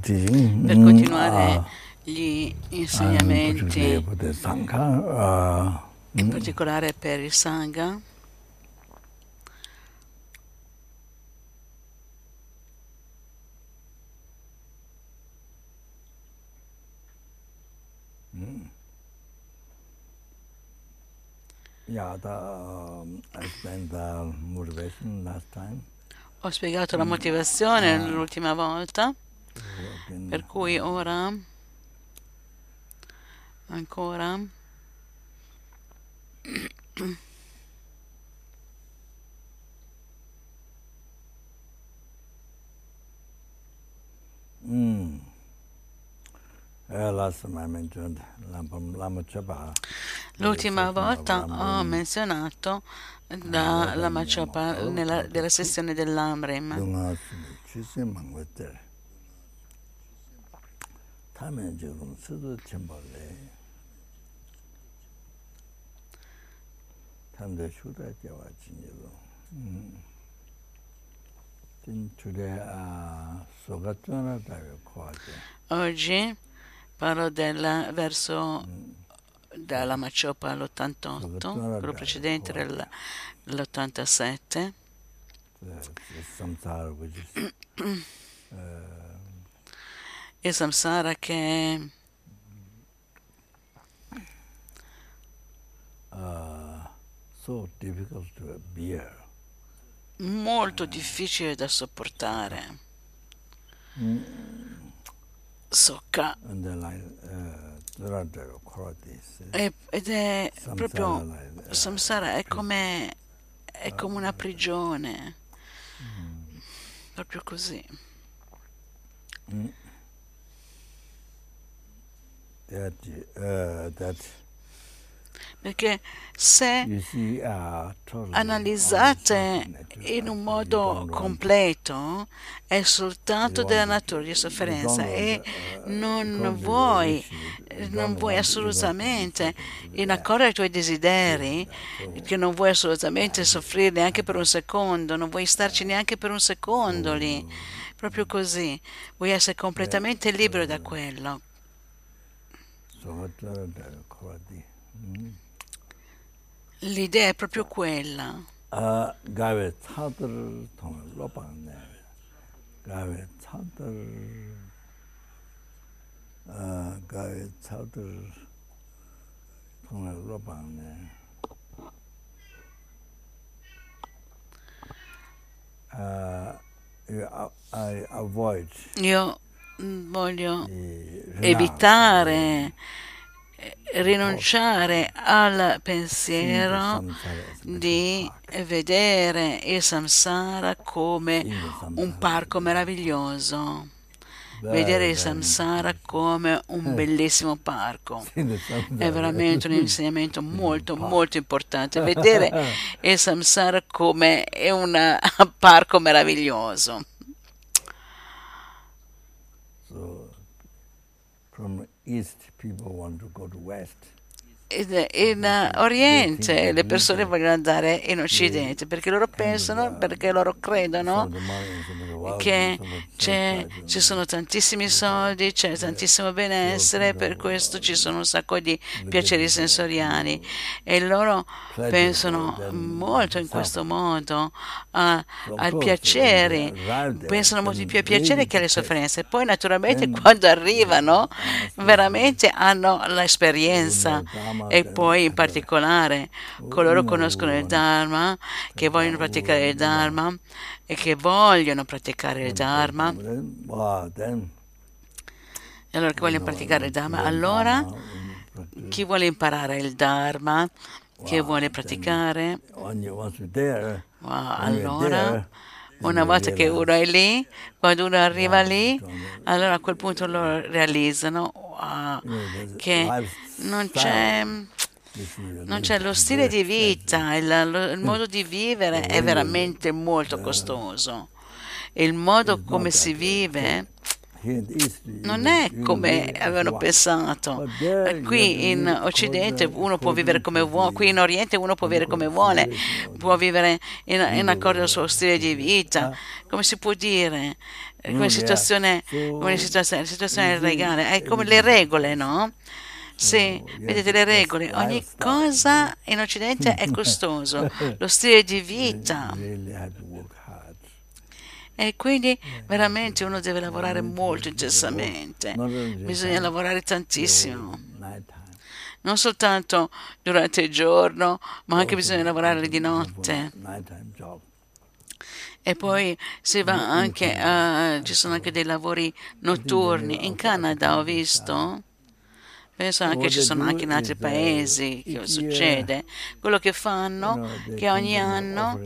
Per mm, continuare ah, gli and insegnamenti, uh, in particolare per il Sangha, the, um, ho spiegato la motivazione Ah. l'ultima volta, per cui ora ancora Mm. Chapa. l'ultima volta ho menzionato la, la Machopa nella, della sessione dell'Amrim. 하면 조금 쓰듯이 몰래 Oggi parlo del verso dalla Maciopa all'88, quello precedente all'87 e samsara che è uh, so molto difficile da sopportare. Mm. socca. Ed è proprio samsara è come, è come una prigione. Proprio così that uh, that Perché se analizzate unfortunate, in un modo completo è soltanto della natura di sofferenza e non vuoi, non vuoi assolutamente inaccorrere i tuoi desideri, che non vuoi assolutamente soffrire neanche per un secondo, non vuoi starci neanche per un secondo lì, proprio così, vuoi essere completamente libero da quello. So Dhurandhara Korati. L'idea è proprio quella. 아 가베 차들 통을 로방네 가베 차들 아 가베 차들 통을 로방네 아 I avoid Io mm, voglio the evitare, eh, rinunciare al pensiero di vedere il samsara come un parco meraviglioso, vedere il samsara come un bellissimo parco. È veramente un insegnamento molto, molto importante. Vedere il samsara come un parco meraviglioso. From east people want to go to west. In Oriente le persone vogliono andare in Occidente perché loro pensano, perché loro credono che c'è- ci sono tantissimi soldi, c'è tantissimo benessere, per questo ci sono un sacco di piaceri sensoriali. e loro pensano molto in questo modo a- ai piaceri, pensano molto di più ai piaceri che alle sofferenze. E poi naturalmente quando arrivano veramente hanno l'esperienza e poi in particolare coloro coloro il Dharma, che vogliono praticare il Dharma e che vogliono praticare il Dharma, then e allora che vogliono praticare il Dharma, allora chi vuole imparare il Dharma, chi vuole praticare, wow, you're allora there, Una volta che uno è lì, quando uno arriva lì, allora a quel punto loro realizzano. Uh, che non c'è, non c'è lo stile di vita, il, il modo di vivere è veramente molto costoso. Il modo come si vive non è come avevano pensato. Qui in Occidente uno può vivere come vuole, qui in Oriente uno può vivere come vuole, può vivere in, in accordo al suo stile di vita. Come si può dire? Come situazione, come situazione, situazione legale, è come le regole, no? Sì, vedete le regole, ogni cosa in Occidente è costoso, lo stile di vita. E quindi veramente uno deve lavorare molto intensamente, bisogna lavorare tantissimo, non soltanto durante il giorno, ma anche bisogna lavorare di notte. E poi si va anche a, ci sono anche dei lavori notturni. In Canada ho visto, penso anche ci sono anche in altri paesi che succede, quello che fanno, che ogni anno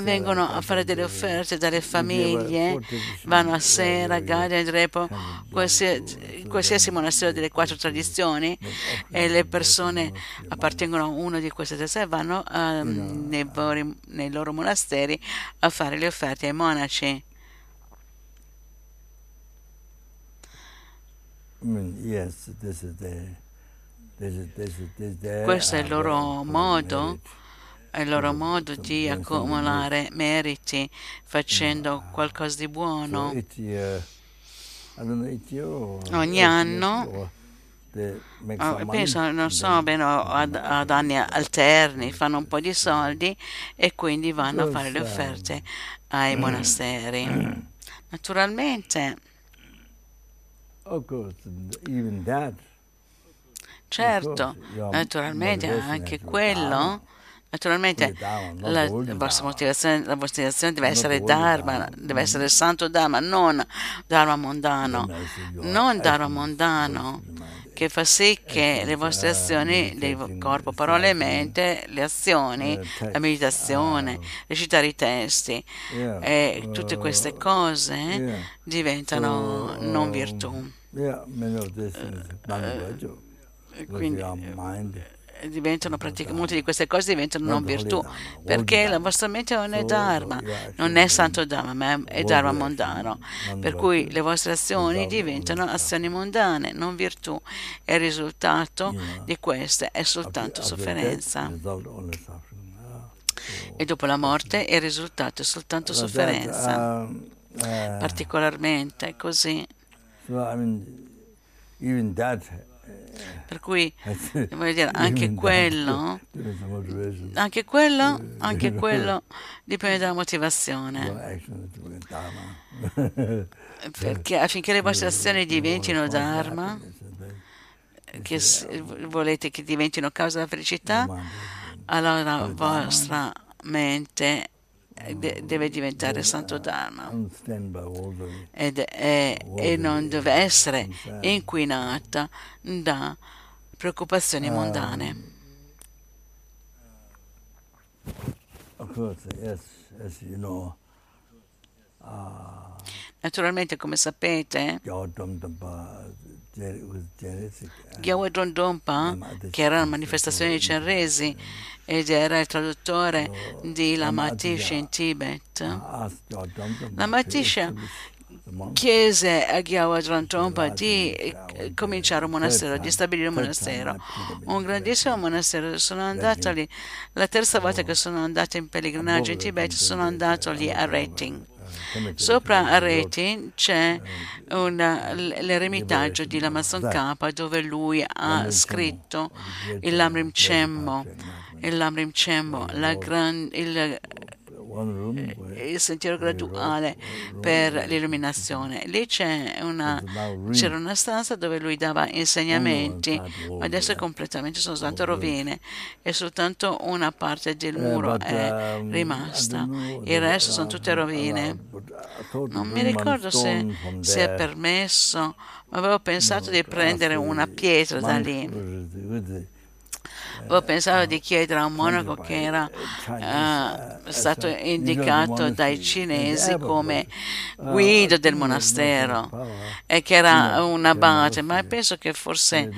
vengono a fare delle offerte dalle famiglie, vanno a Sera, Gadia, Repo, qualsiasi, qualsiasi monastero delle quattro tradizioni e le persone appartengono a una di queste tre e vanno um, nei, nei loro monasteri a fare le offerte ai monaci. Questo è il loro modo il loro modo di accumulare meriti facendo qualcosa di buono. Ogni anno, oh, penso, non so bene, ad, ad, anni alterni, fanno un po' di soldi e quindi vanno a fare le offerte ai monasteri. Naturalmente, certo, naturalmente anche quello Naturalmente la vostra motivazione, la motivazione deve essere Dharma, deve essere il santo Dharma, non Dharma mondano, non Dharma mondano che fa sì che le vostre azioni del corpo, parole e mente, le azioni, la meditazione, recitare i testi e tutte queste cose diventano non virtù. Quindi, molte di queste cose diventano non virtù, perché la vostra mente non è Dharma, non è Santo Dharma, ma è Dharma mondano, per cui le vostre azioni diventano azioni mondane, non virtù, e il risultato di queste è soltanto sofferenza. E dopo la morte il risultato è soltanto sofferenza, particolarmente così. Per cui, voglio dire, anche quello, anche quello, anche quello dipende dalla motivazione. Perché affinché le vostre azioni diventino Dharma, che volete che diventino causa della felicità, allora la vostra mente deve diventare santo Dharma. Ed è, e non deve essere inquinata da preoccupazioni mondane. Naturalmente, come sapete, Gyawadron Dompa, che era una manifestazione di Cenresi ed era il traduttore di Lamatisha in Tibet, Lamatisha chiese a Gyawadron Dompa di eh, cominciare un monastero, di stabilire un monastero, un grandissimo monastero. Sono andato lì, la terza volta che sono andato in pellegrinaggio in Tibet, sono andato lì a Rating Sopra a Reti c'è l'eremitaggio di Lamason Kappa dove lui ha scritto il Lamrim Chemmo, il Lamrim Chemmo, la gran, il il sentiero graduale per l'illuminazione. Lì una, c'era una stanza dove lui dava insegnamenti, ma adesso è completamente sono state rovine e soltanto una parte del muro è rimasta. Il resto sono tutte rovine. Non mi ricordo se, se è permesso, ma avevo pensato di prendere una pietra da lì Avevo pensato di chiedere a un monaco che era uh, stato indicato dai cinesi come guida del monastero e che era un abate, ma penso che forse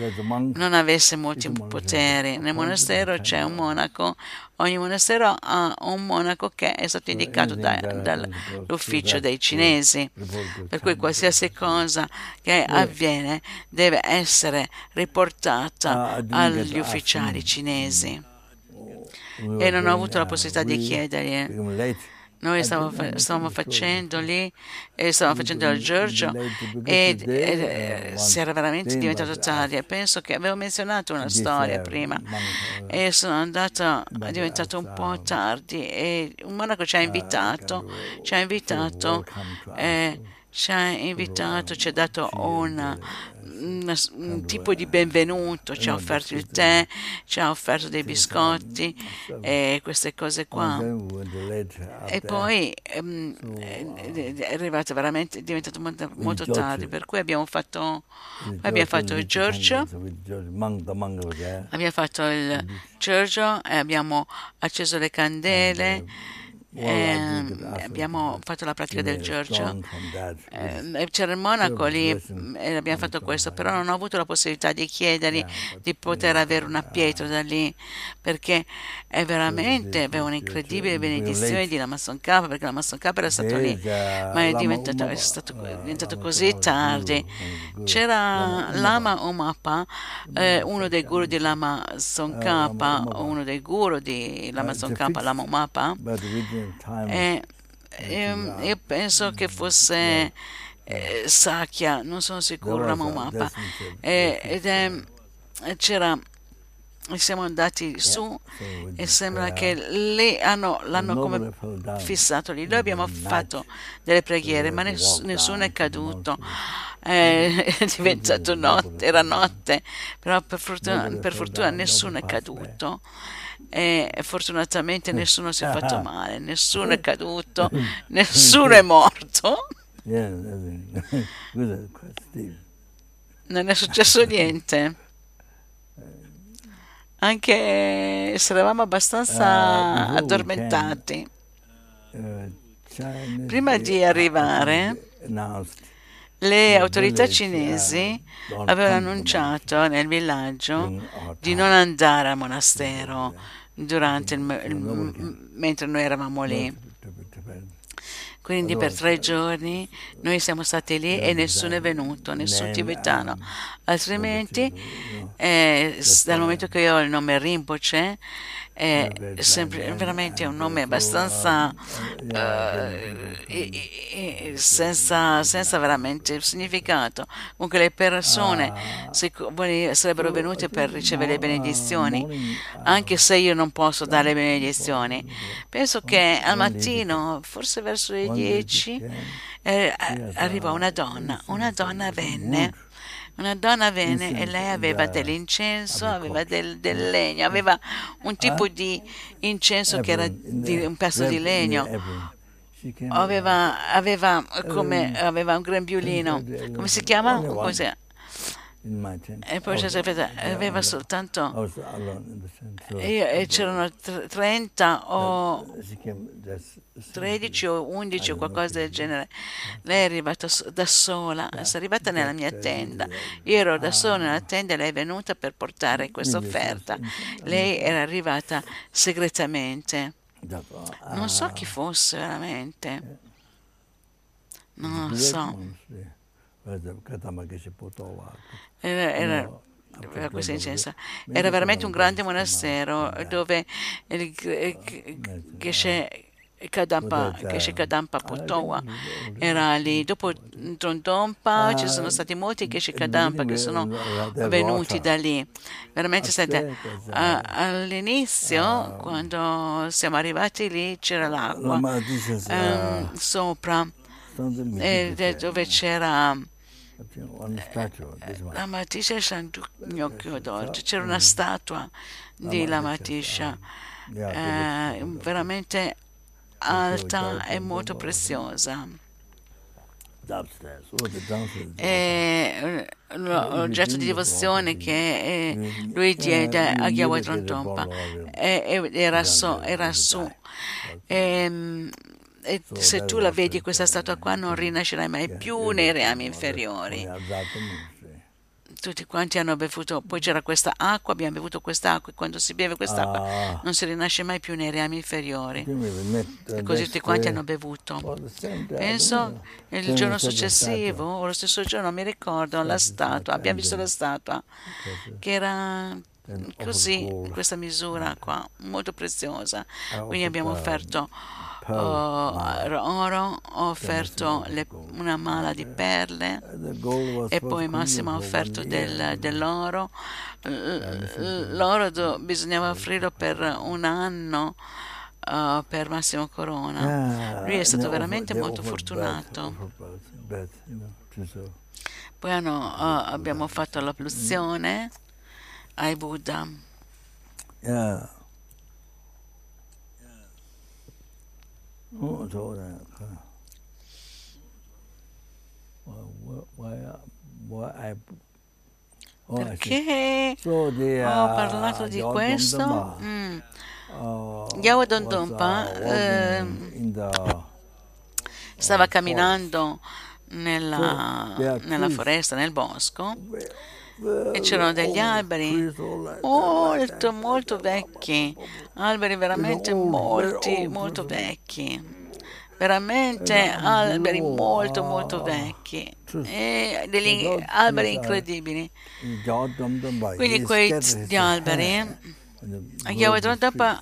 non avesse molti poteri. Nel monastero c'è un monaco Ogni monastero ha un monaco che è stato indicato da, dall'ufficio dei cinesi, per cui qualsiasi cosa che avviene deve essere riportata agli ufficiali cinesi. E non ho avuto la possibilità di chiedergli noi stavamo, stavamo facendo lì, e stavamo facendo il Giorgio e, e, si era veramente diventato tardi. Penso che avevo menzionato una storia prima e sono andata, è diventato un po' tardi e un monaco ci ha invitato, ci ha invitato, eh, ci ha invitato, ci ha dato una, un tipo di benvenuto, ci ha offerto il tè, ci ha offerto dei biscotti e queste cose qua. E poi um, è arrivato veramente, è diventato molto, molto tardi, per cui abbiamo fatto, abbiamo fatto il Giorgio, abbiamo fatto il Giorgio e abbiamo acceso le candele eh, abbiamo fatto la pratica del Giorgio. Eh, c'era il monaco lì e abbiamo fatto questo, però non ho avuto la possibilità di chiedergli di poter avere una pietra da lì, perché è veramente aveva un'incredibile benedizione di Lamasson K, perché Lamasson K era stato lì, ma è diventato, è stato, è diventato così tardi. C'era Lama Omapa, eh, uno dei guru di Lama K, uno dei guru di Lama K, Lama Omapa, e, e, io penso che fosse eh, Sakya, non sono sicuro, la mappa. E, ed è, c'era siamo andati su e sembra che lì hanno, l'hanno come fissato lì. Noi abbiamo fatto delle preghiere, ma ness- nessuno è caduto. Eh, è diventato notte, era notte, però per fortuna, per fortuna nessuno è caduto e fortunatamente nessuno si è fatto male, nessuno è caduto, nessuno è morto. Non è successo niente. Anche se eravamo abbastanza addormentati. Prima di arrivare, le autorità cinesi avevano annunciato nel villaggio di non andare al monastero durante il, il, mentre noi eravamo lì. Quindi per tre giorni noi siamo stati lì e nessuno è venuto, nessun tibetano. Altrimenti, eh, dal momento che io ho il nome Rinpoche, è sempre, veramente un nome abbastanza uh, senza, senza, veramente significato. Comunque le persone sarebbero venute per ricevere le benedizioni, anche se io non posso dare le benedizioni. Penso che al mattino, forse verso le 10, eh, arrivò una donna, una donna venne una donna venne e lei aveva dell'incenso, aveva del, del legno, aveva un tipo di incenso che era di un pezzo di legno. Aveva, aveva, come, aveva un grembiulino, come si chiama? Come si chiama? E poi aveva soltanto e c'erano 30 o 13 o 11 o qualcosa del genere. Lei è arrivata da sola, è arrivata nella mia tenda. Io ero da sola nella tenda e lei è venuta per portare questa offerta. Lei era arrivata segretamente. Non so chi fosse veramente. Non lo so. Era, era, era questa incensa. Era veramente un grande monastero dove il Geshe Kadampa, Geshe Kadampa Potowa era lì. Dopo Trondonpa ci sono stati molti Geshe Kadampa che sono venuti da lì. Veramente state, all'inizio, quando siamo arrivati lì, c'era l'acqua um, sopra, dove c'era la Matisha Sant'Ugnocchio d'Orto, c'era una statua di La Matisha, eh, veramente alta e molto preziosa. E l'oggetto di devozione che eh, lui diede a Yahweh Trompa era su, era su. E, e se tu la vedi questa statua qua non rinascerai mai più nei reami inferiori. tutti quanti hanno bevuto, poi c'era questa acqua, abbiamo bevuto quest'acqua e quando si beve quest'acqua ah. non si rinasce mai più nei reami inferiori. E così tutti quanti hanno bevuto. Penso il giorno successivo, o lo stesso giorno, mi ricordo la statua, abbiamo visto la statua che era così, questa misura qua, molto preziosa. Quindi abbiamo offerto oro, ho offerto le, una mala di perle e poi Massimo ha offerto del, dell'oro. L'oro do, bisognava offrirlo per un anno uh, per Massimo Corona. Lui è stato veramente molto fortunato. Poi hanno, uh, abbiamo fatto la pluzione ai Buddha. Yeah. Oh, Perché? ho parlato di questo? Mm. Yahweh Dompa eh, stava camminando nella, nella foresta, nel bosco e c'erano degli alberi. Molto molto vecchi, alberi veramente molti, molto vecchi. Veramente alberi molto molto vecchi. E degli alberi incredibili. Quindi quegli alberi Yahweh Dodapa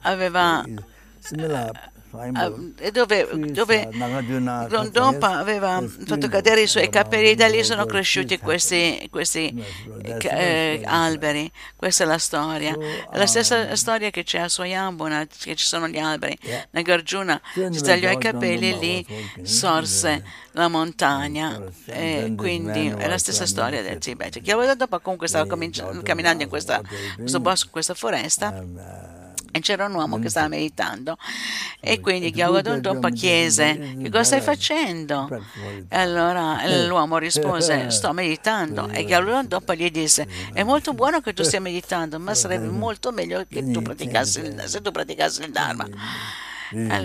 aveva Uh, dove, dove Rondonpa aveva fatto cadere i suoi capelli, da lì sono cresciuti questi, questi eh, alberi. Questa è la storia. È la stessa storia che c'è a Soyambuna, che ci sono gli alberi. Nagarjuna si tagliò i capelli e lì sorse la montagna. E quindi è la stessa storia del Tibet. Chi aveva dopo comunque stava camminando in questa, questo bosco, in questa foresta e c'era un uomo che stava meditando. E quindi Gyawadon Dompa chiese che cosa stai facendo? E allora l'uomo rispose sto meditando. E Gyawadon Dompa gli disse è molto buono che tu stia meditando ma sarebbe molto meglio che tu praticassi, se tu praticassi il Dharma. Eh,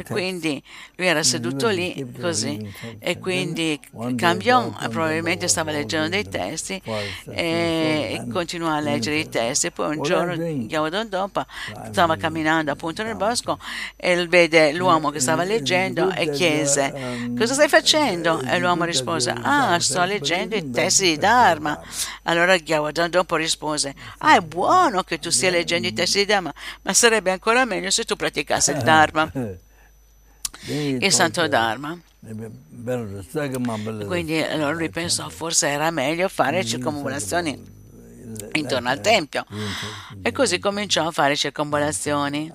quindi lui era seduto lì così e quindi cambiò, probabilmente stava leggendo dei testi e continuò a leggere i testi. Poi un giorno, Yawodon Dompa, stava camminando appunto nel bosco e vede l'uomo che stava leggendo e chiese cosa stai facendo? E l'uomo rispose ah sto leggendo i testi di Dharma. Allora Yawodon Dompa rispose ah è buono che tu stia leggendo i testi di Dharma ma sarebbe ancora meglio se tu praticassi il Dharma. Il Santo Dharma. Quindi allora lui pensò forse era meglio fare circonvolazioni intorno al Tempio. e così cominciò a fare circonvolazioni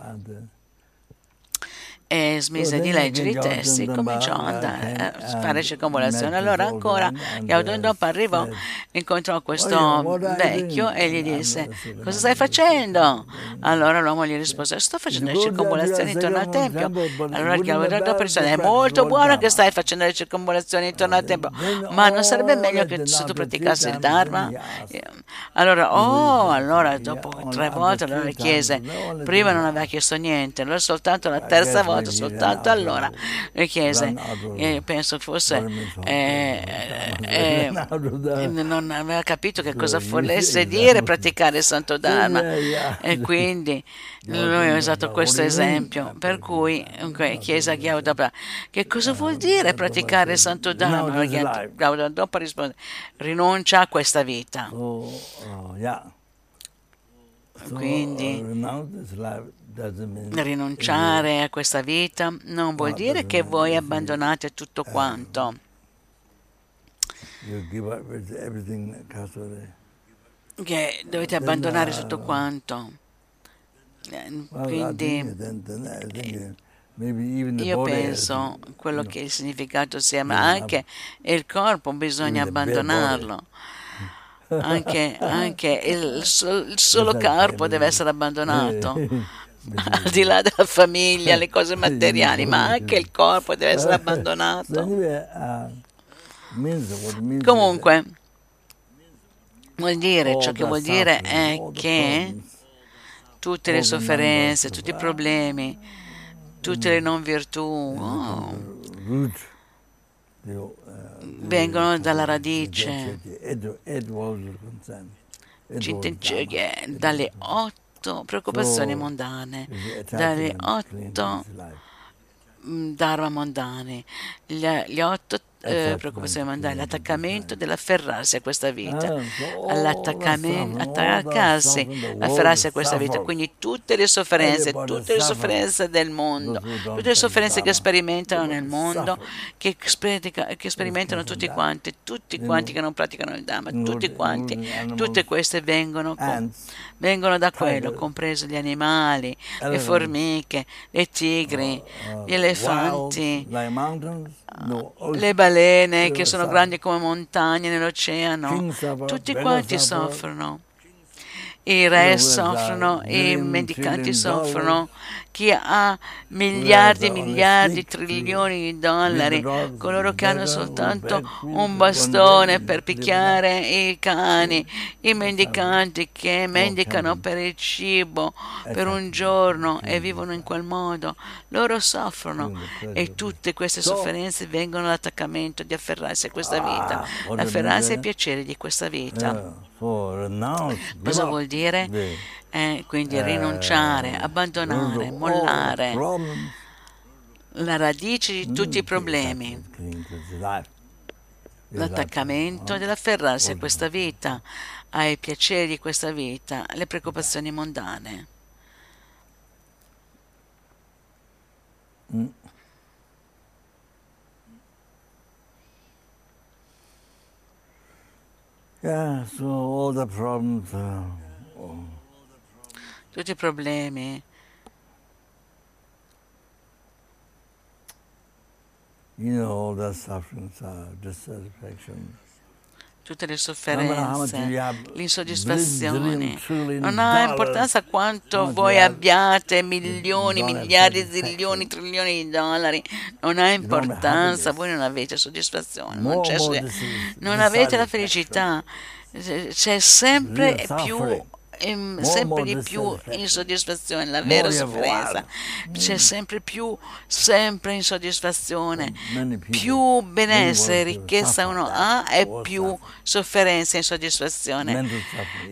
e smise di leggere i testi cominciò ad andare a fare circonvolazione. Allora ancora Yaudondop arrivò, incontrò questo vecchio e gli disse cosa stai facendo? Allora l'uomo gli rispose sto facendo le circonvolazioni intorno al Tempio. Allora Yaudondop rispose è molto buono che stai facendo le circonvolazioni intorno al Tempio, ma non sarebbe meglio che se tu praticassi il Dharma? Allora, oh, allora dopo tre volte allora chiese, prima non aveva chiesto niente, allora soltanto la terza volta ricordo soltanto allora le chiese, e penso fosse, eh, eh, eh, non aveva capito che cosa volesse dire praticare il Santo Dharma. e quindi lui ha usato questo esempio, per cui okay, Chiesa Gauda, che cosa vuol dire praticare il Santo Dharma? Dopo risponde, rinuncia a questa vita. Oh, oh, quindi Rinunciare a questa vita non vuol dire che voi abbandonate tutto quanto. Che dovete abbandonare tutto quanto. Eh, quindi io penso quello che il significato sia, ma anche il corpo bisogna abbandonarlo. anche, anche il, il, solo corpo deve essere abbandonato al di là della famiglia, le cose materiali, ma anche il corpo deve essere abbandonato. Comunque, vuol dire, ciò che vuol dire è che tutte le sofferenze, tutti i problemi, tutte le non virtù oh, vengono dalla radice, dalle otto preoccupazioni mondane, dalle otto dharma mondani, gli, gli otto eh, preoccupazioni mondane, l'attaccamento dell'afferrarsi a questa vita, attaccarsi, afferrarsi a questa vita, quindi tutte le sofferenze, tutte le sofferenze del mondo, tutte le sofferenze che sperimentano nel mondo, che, che sperimentano tutti quanti, tutti quanti che non praticano il Dhamma, tutti quanti, tutte queste vengono, vengono da quello, compreso gli animali, le formiche, le tigri, gli elefanti, le balene che sono grandi come montagne nell'oceano, tutti quanti soffrono. I re soffrono, i mendicanti soffrono, chi ha miliardi e miliardi, trilioni di dollari, coloro che hanno soltanto un bastone per picchiare i cani, i mendicanti che mendicano per il cibo per un giorno e vivono in quel modo, loro soffrono e tutte queste sofferenze vengono dall'attaccamento di afferrarsi a questa vita, afferrarsi ai piaceri di questa vita. Cosa vuol dire? Eh, quindi rinunciare, abbandonare, mollare la radice di tutti i problemi, l'attaccamento dell'afferrarsi a questa vita, ai piaceri di questa vita, le preoccupazioni mondane. Mm. Yeah, so all the problems, uh. Tutti i problemi. You know, tutte le sofferenze, l'insoddisfazione. Non ha importanza quanto voi abbiate milioni, miliardi, zilioni, trilioni di dollari, non ha importanza, voi non avete soddisfazione, non, non avete la felicità, c'è sempre più sempre di più insoddisfazione, la vera sofferenza. C'è sempre più, sempre insoddisfazione. Più benessere e ricchezza uno ha e più sofferenza e insoddisfazione.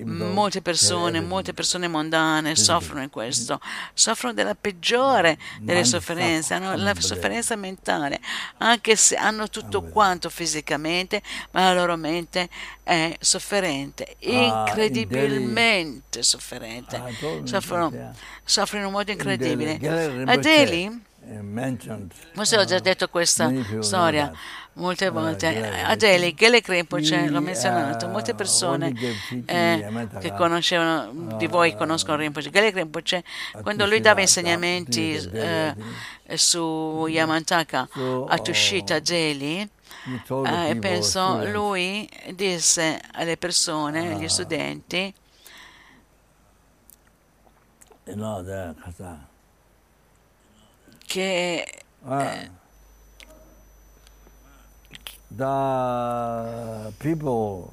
Molte persone, molte persone mondane soffrono in questo, soffrono della peggiore delle sofferenze, hanno la sofferenza mentale, anche se hanno tutto quanto fisicamente, ma la loro mente è sofferente, ah, incredibilmente sofferente, ah, soffrono, soffrono in un modo incredibile. A Delhi, forse ho già detto questa storia molte ah, volte, a Delhi, Gele Rinpoche, l'ho menzionato, molte persone eh, che conoscevano, di voi conoscono Rinpoche, Gele Rinpoche, quando lui dava insegnamenti eh, su Yamantaka a Tushita Delhi, eh, penso lui disse alle persone, agli studenti, che eh, the people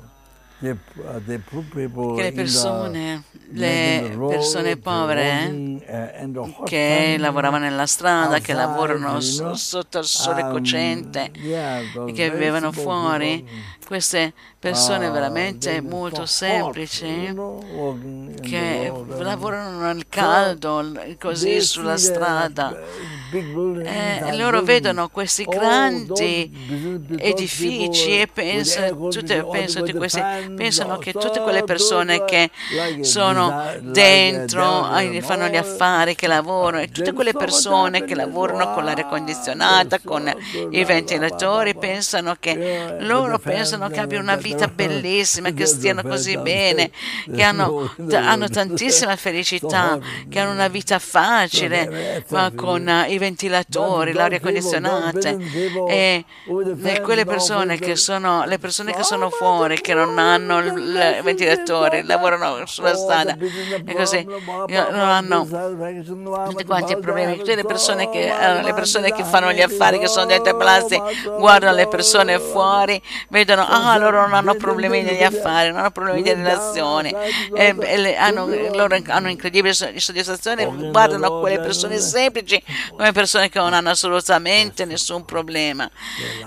che le persone, le persone povere uh, che lavoravano nella strada, che lavorano sotto il sole um, cocente e che vivevano fuori, queste persone ah, veramente molto semplici che lavorano nel caldo, così sulla strada. E loro vedono questi grandi edifici e pensano, tutte, pensano, questi, pensano che tutte quelle persone che sono dentro, fanno gli affari, che lavorano, e tutte quelle persone che lavorano con l'aria condizionata, con i ventilatori, pensano che loro pensano che abbiano una vita vita bellissima, che stiano così bene, che hanno, hanno tantissima felicità, che hanno una vita facile, ma con i ventilatori, l'aria condizionata e, e quelle persone che sono le persone che sono fuori, che non hanno il ventilatore, lavorano sulla strada e così. non hanno tutti quanti i problemi. Tutte le persone che, le persone che fanno gli affari, che sono dentro ai palazzi, guardano le persone fuori, vedono, ah, loro non hanno problemi negli affari, non hanno problemi di relazioni, e, e le, hanno, loro hanno incredibile soddisfazione, guardano quelle persone semplici come persone che non hanno assolutamente nessun problema.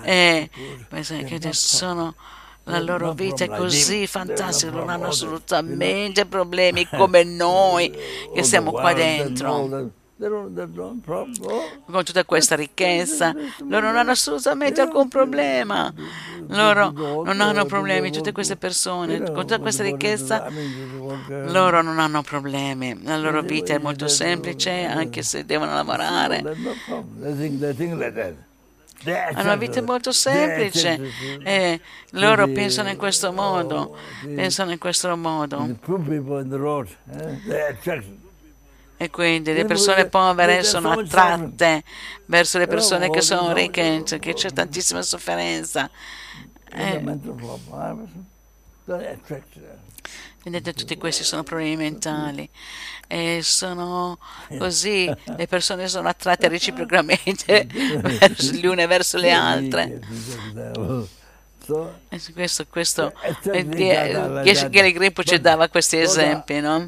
E, che sono la loro vita è così fantastica, non hanno assolutamente problemi come noi che siamo qua dentro con tutta questa ricchezza, loro non hanno assolutamente alcun problema. Loro non hanno problemi, tutte queste persone, con tutta questa ricchezza, loro non hanno problemi. La loro vita è molto semplice, anche se devono lavorare. Hanno una vita molto semplice. e loro pensano in questo modo, pensano in questo modo. E quindi le persone povere sono attratte verso le persone che sono ricche, cioè che c'è tantissima sofferenza. Eh, vedete, tutti questi sono problemi mentali. E sono così, le persone sono attratte reciprocamente le une verso le altre. Questo, questo Gary Grippo ci dava questi esempi, no?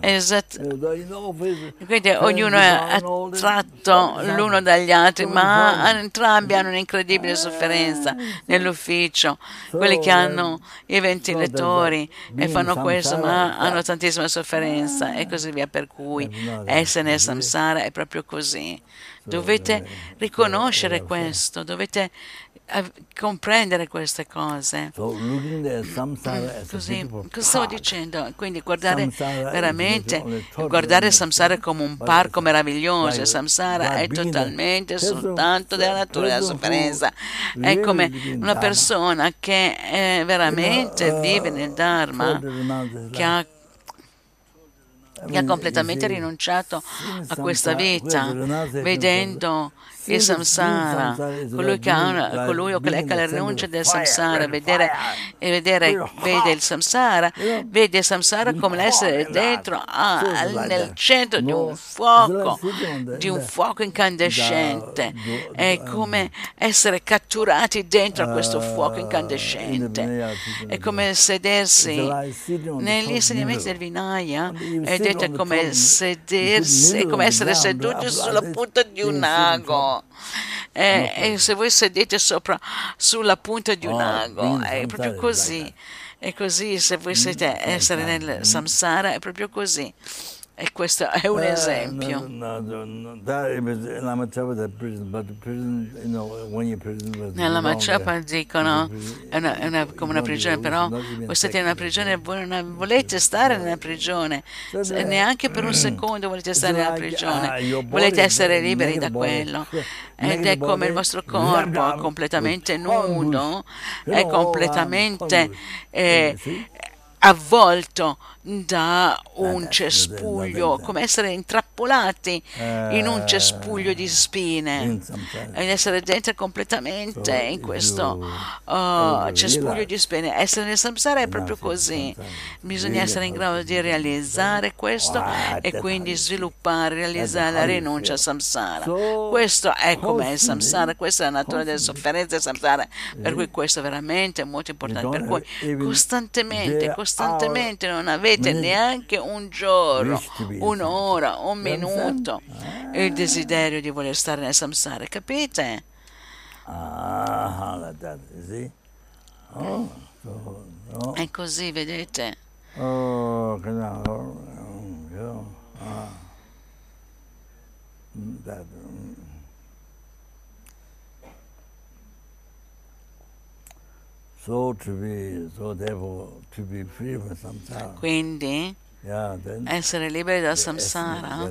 Esatto. Quindi ognuno è attratto l'uno dagli altri, ma entrambi hanno un'incredibile sofferenza nell'ufficio. Quelli che hanno i ventilatori e fanno questo, ma hanno tantissima sofferenza e così via. Per cui essere nel samsara è proprio così. Dovete riconoscere questo, dovete comprendere queste cose. Così, cosa stavo dicendo? Quindi guardare veramente, guardare Samsara come un parco meraviglioso. Samsara è totalmente soltanto della natura della sofferenza. È come una persona che veramente vive nel Dharma, che ha che ha completamente rinunciato a questa vita, vedendo il samsara, colui che, ha, colui che la rinuncia del samsara, vedere, e vedere, vede il samsara, vede il samsara come l'essere dentro, ah, nel centro di un fuoco, di un fuoco incandescente, è come essere catturati dentro a questo fuoco incandescente, è come sedersi negli insegnamenti del Vinaya, è detto come sedersi, è come essere seduti sulla punta di un ago. E, e, se voi sedete sopra sulla punta di un ah, ago, è proprio così. È così, se voi siete essere nel samsara, è proprio così. E questo è un esempio. Nella Machapa dicono è, una, è una, come una prigione, però voi siete in una prigione, voi non volete stare nella prigione, neanche per un secondo volete stare nella prigione, volete essere liberi da quello. Ed è come il vostro corpo completamente nudo, è completamente eh, avvolto da un eh, cespuglio, come essere intrappolati in un cespuglio di spine, ed essere dentro completamente in questo uh, cespuglio di spine. Essere nel samsara è proprio così. Bisogna essere in grado di realizzare questo e quindi sviluppare, realizzare la rinuncia al samsara. Questo è come il samsara, questa è la natura delle sofferenze samsara, per cui questo è veramente molto importante. Per cui costantemente, costantemente non avete avete neanche un giorno, un'ora, un minuto il desiderio di voler stare nel samsara, capite? Ah, oh, È così, vedete? Oh, ah. So to be, so therefore, to be free from samsara. Quindi, yeah, then essere liberi dal samsara,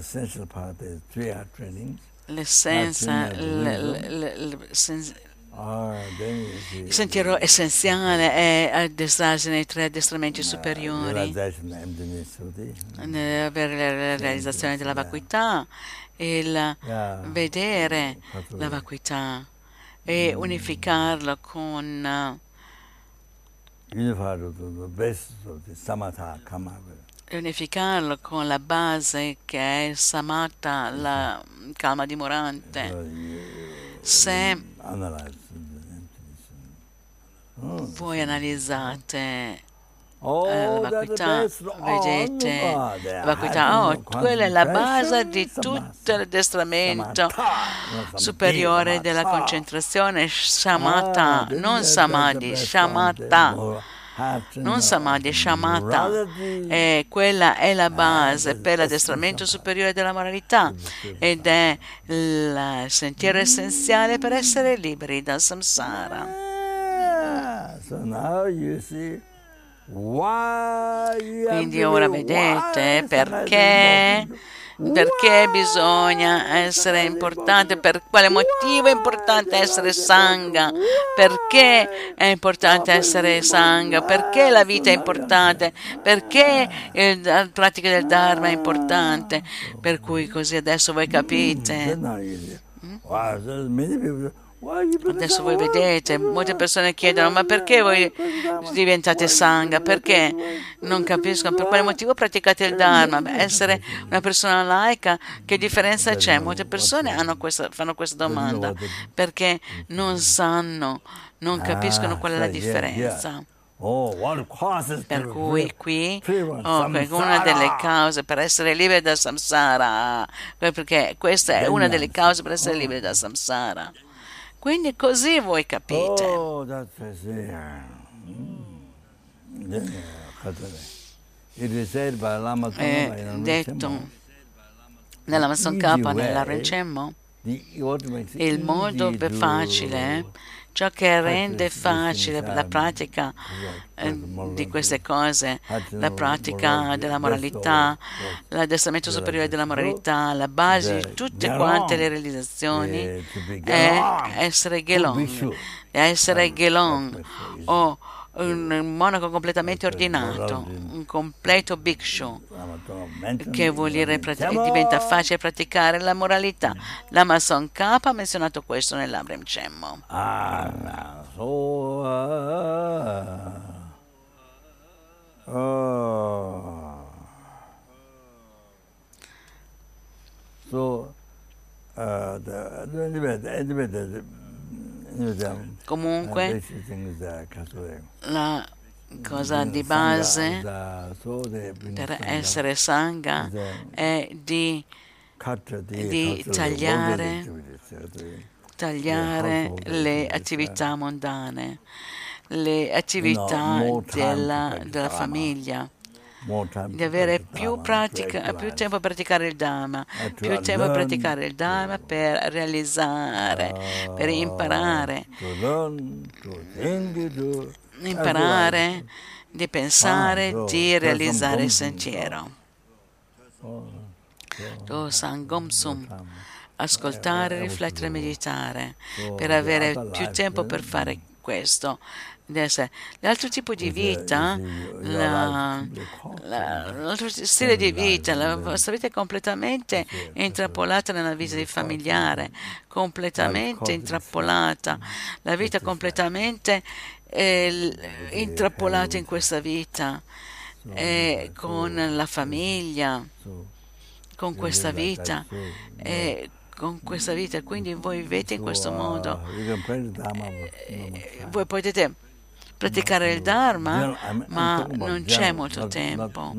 l'essenza, Il sentiero essenziale è addestrarsi nei tre addestramenti superiori, avere la realizzazione della vacuità, il vedere la vacuità e unificarla con unificarlo con la base che è Samatha, la calma dimorante. Se voi analizzate eh, la vacuità, vedete vacuità, oh, quella è la base di tutto l'addestramento superiore della concentrazione, shamatha, non samadhi, shamatha non samadhi, shamatha, e quella è la base per l'addestramento superiore della moralità ed è il sentiero essenziale per essere liberi dal samsara. Quindi ora vedete perché perché bisogna essere importante, per quale motivo è importante essere sangha, perché è importante essere sangha, perché la vita è importante, perché la pratica del Dharma è importante, per cui così adesso voi capite. Mm? Adesso voi vedete, molte persone chiedono ma perché voi diventate sangha? Perché? Non capiscono per quale motivo praticate il Dharma. Beh, essere una persona laica, che differenza c'è? Molte persone questa, fanno questa domanda perché non sanno, non capiscono qual è la differenza. Per cui qui oh, una delle cause per essere liberi dal samsara, perché questa è una delle cause per essere liberi dal samsara. Quindi così voi capite. Oh, mm. È detto. nell'Amazon K, nell'Arrencemmo, il modo più facile ciò che rende facile la pratica eh, di queste cose, la pratica della moralità, l'addestramento superiore della moralità, la base di tutte quante le realizzazioni è essere Gelong, è essere Gelong o un monaco completamente ordinato, un completo bhikshu, che vuol dire diventa facile praticare la moralità. Lama Tsongkhapa ha menzionato questo nell'Abrem Cemmo. So, uh, the, the, the, Comunque, la cosa di base per essere sangha è di, di tagliare, tagliare le attività mondane, le attività della, della famiglia di avere più, pratica, più tempo per praticare il Dhamma, più tempo per praticare il Dhamma per realizzare, per imparare, imparare di pensare, di realizzare il sentiero. Do Sangomsum, ascoltare, riflettere, meditare, per avere più tempo per fare questo l'altro tipo di vita, la, la, l'altro stile di vita, la vostra vita è completamente intrappolata nella vita di familiare, completamente intrappolata, la vita completamente eh, intrappolata in questa vita, eh, con la famiglia, con questa vita. Eh, con questa vita, quindi voi vivete in questo modo. Eh, voi potete praticare il Dharma, ma non c'è molto tempo.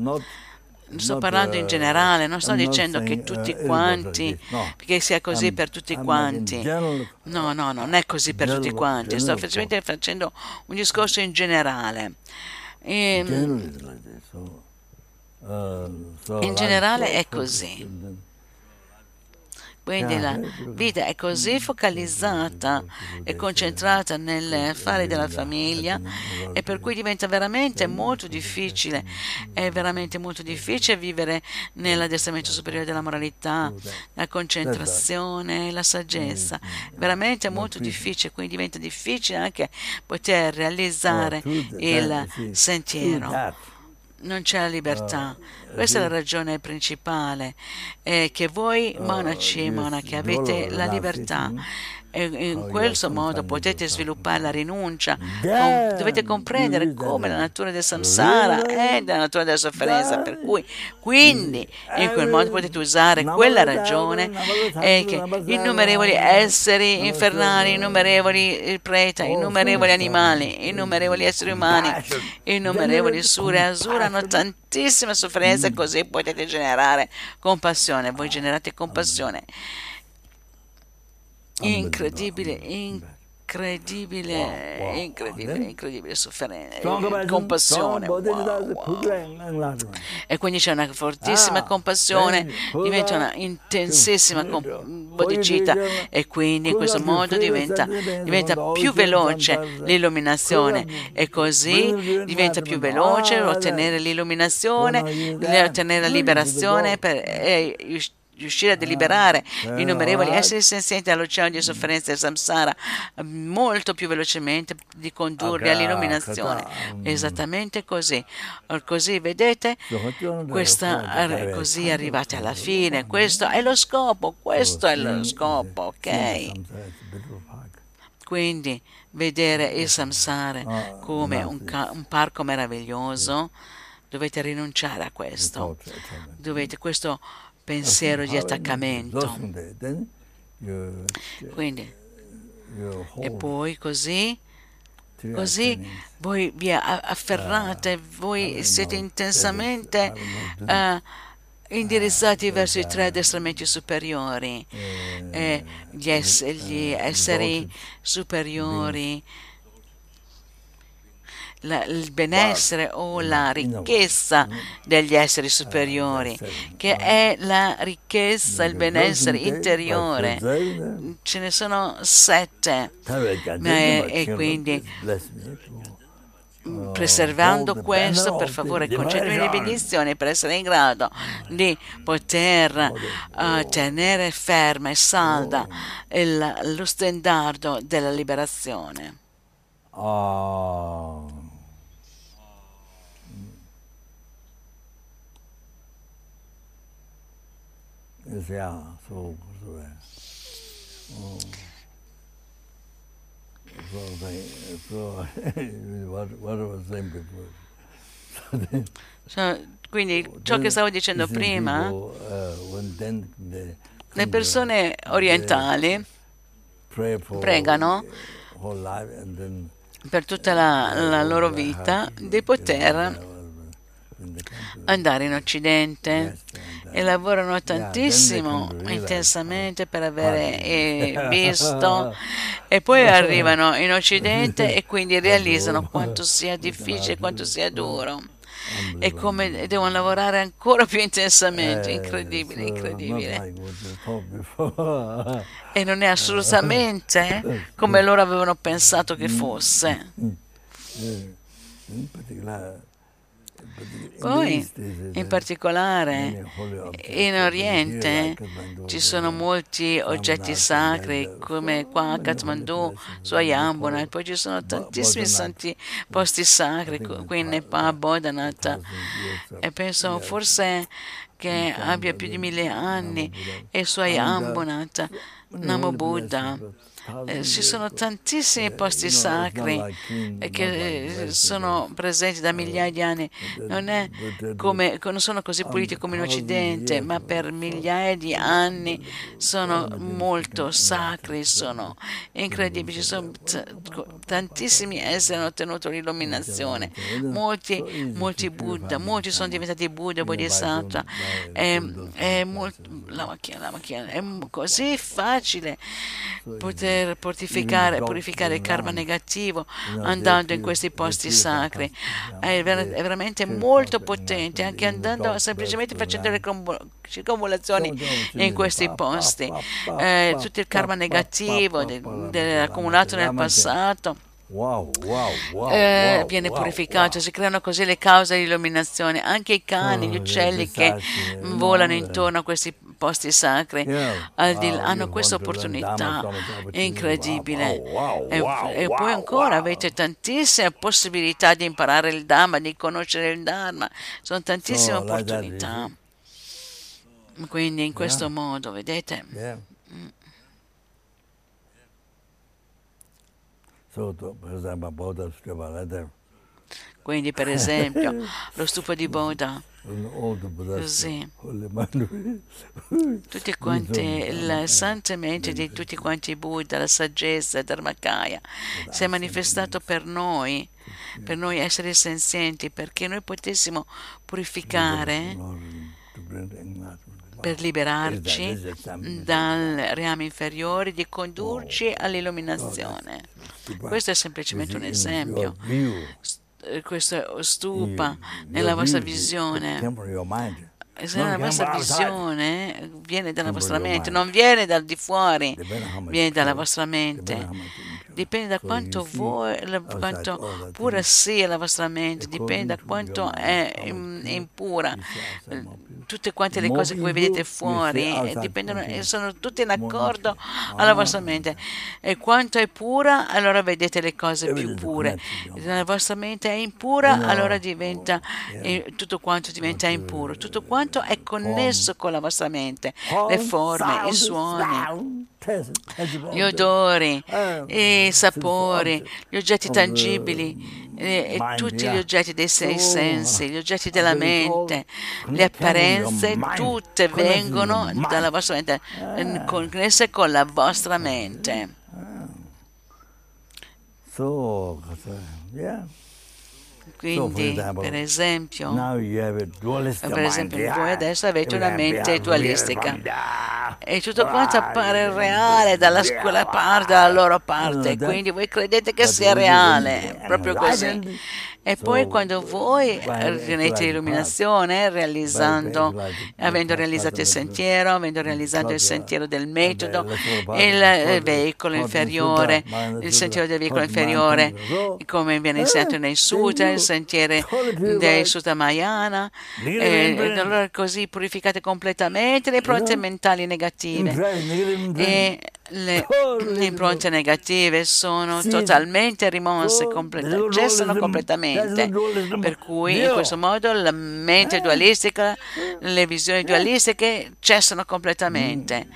Sto parlando in generale, non sto dicendo che tutti quanti, che sia così per tutti quanti. No, no, non è così per tutti quanti. Sto semplicemente facendo un discorso in generale. E, in generale è così. Quindi la vita è così focalizzata e concentrata nel fare della famiglia e per cui diventa veramente molto difficile, è veramente molto difficile vivere nell'addestramento superiore della moralità, la concentrazione, la saggezza, veramente molto difficile, quindi diventa difficile anche poter realizzare il sentiero non c'è la libertà. Questa è la ragione principale, è che voi monaci e monache avete la libertà in questo modo potete sviluppare la rinuncia. dovete comprendere come la natura del samsara è la natura della sofferenza, per cui quindi in quel modo potete usare quella ragione e che innumerevoli esseri infernali, innumerevoli preta, innumerevoli animali, innumerevoli esseri umani, innumerevoli sure e asura hanno tantissima sofferenza e così potete generare compassione. Voi generate compassione incredibile, incredibile, incredibile, incredibile sofferenza, compassione. Wow. E quindi c'è una fortissima compassione, diventa una intensissima bodhicitta e quindi in questo modo diventa, diventa più veloce l'illuminazione. E così diventa più veloce ottenere l'illuminazione, ottenere la liberazione per, e, riuscire a deliberare ah, innumerevoli esseri senzienti all'oceano di sofferenza del samsara molto più velocemente di condurli all'illuminazione. Esattamente così. Così vedete, questa, così arrivate alla fine. Questo è lo scopo, questo è lo scopo, ok? Quindi vedere il samsara ah, come un, un parco meraviglioso, dovete rinunciare a questo. Dovete, questo pensiero di attaccamento. Quindi, e poi così, così voi vi afferrate, voi siete intensamente uh, indirizzati verso i tre addestramenti superiori, eh, gli, ess- gli esseri superiori la, il benessere o la ricchezza degli esseri superiori, che è la ricchezza, il benessere interiore. Ce ne sono sette. E quindi preservando questo, per favore concedimi le benedizioni per essere in grado di poter uh, tenere ferma e salda il, lo stendardo della liberazione. Oh. Ja, so, so, so, so, what, what was saying before. So, quindi ciò che stavo dicendo prima, le persone orientali pregano per tutta la, la loro vita di poter andare in Occidente. E lavorano tantissimo, intensamente per avere eh, visto. E poi arrivano in Occidente e quindi realizzano quanto sia difficile, quanto sia duro. E come devono lavorare ancora più intensamente, incredibile, incredibile. E non è assolutamente come loro avevano pensato che fosse. Poi, in particolare, in Oriente ci sono molti oggetti sacri, come qua a Kathmandu, su Ayambona, e poi ci sono tantissimi santi posti sacri, qui in Nepal, Bodhanath, e penso forse che abbia più di mille anni, e su Ayambonat, Namo Buddha eh, ci sono tantissimi posti sacri che sono presenti da migliaia di anni. Non, come, non sono così puliti come in Occidente, ma per migliaia di anni sono molto sacri, sono incredibili. Ci sono tantissimi esseri hanno ottenuto l'illuminazione, molti, molti Buddha, molti sono diventati Buddha, Bodhisattva. È, è, molto, la macchina, la macchina, è così facile facile poter purificare, purificare il karma negativo andando in questi posti sacri. È, ver- è veramente molto potente, anche andando semplicemente facendo le circonvolazioni in questi posti. Eh, tutto il karma negativo de- de- accumulato nel passato Wow, wow, wow, eh, viene purificato, si creano così le cause di illuminazione. Anche i cani, gli Oh, uccelli che volano intorno a questi posti sacri. Al di là- hanno questa opportunità incredibile. e, e poi ancora avete tantissime possibilità di imparare il Dhamma, di conoscere il Dharma, sono tantissime that, opportunità. Quindi in questo modo, vedete, quindi per esempio lo stupo di Buddha, Buddhas, Così. tutti quanti, il sante mente di tutti quanti i Buddha, la saggezza, Dharmakaya, si è manifestato per noi, per noi esseri senzienti, perché noi potessimo purificare, per liberarci dal reame inferiore, di condurci all'illuminazione. Questo è semplicemente un esempio. Eh, Questo stupa nella vostra visione. Se la vostra visione viene dalla vostra mente, non viene dal di fuori, viene dalla vostra mente. Dipende da quanto voi, quanto pura sia la vostra mente, dipende da to quanto è impura. Tutte quante le cose che voi vedete fuori eh, dipendono sono tutte in accordo alla Ah. vostra mente. E quanto è pura, allora vedete le cose più pure. Se la vostra mente è impura, allora diventa eh, tutto quanto diventa impuro. Tutto quanto è connesso con la vostra mente. Le forme, i suoni, gli odori, i sapori, gli oggetti tangibili, eh, e tutti gli oggetti dei sei sensi, gli oggetti della mente, le apparenze, tutte vengono dalla vostra mente, eh, connesse con la vostra mente. So, yeah. Quindi, per esempio, dualistic per esempio, voi adesso avete una mente behind dualistica. e tutto quanto appare reale dalla quella parte, dalla loro parte, quindi voi credete che sia reale, proprio così. E poi quando voi ottenete l'illuminazione, realizzando, avendo realizzato il sentiero, avendo realizzato il sentiero del metodo, body, il eh, veicolo inferiore, il sentiero del veicolo inferiore, come viene Eh, insegnato nei sutra, il sentiero dei right. Sutta Mayana, e allora così purificate completamente le Yeah. mentali negative e le, Totally le impronte negative sono totalmente rimosse, Oh, no cessano completamente. Per cui in questo modo la mente Eh. dualistica, le visioni dualistiche cessano completamente.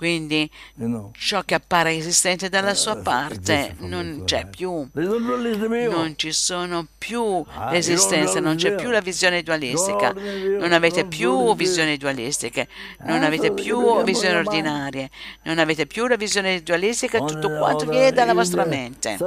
Quindi know. ciò che appare esistente dalla sua Uh, parte non c'è life. più. Non ci sono più Ah, l'esistenza, io non non c'è più la visione dualistica, Non non avete non più visioni dualistiche, non Ah, avete so più visioni ordinarie, non avete più la visione dualistica, All tutto quanto viene dalla vostra mente.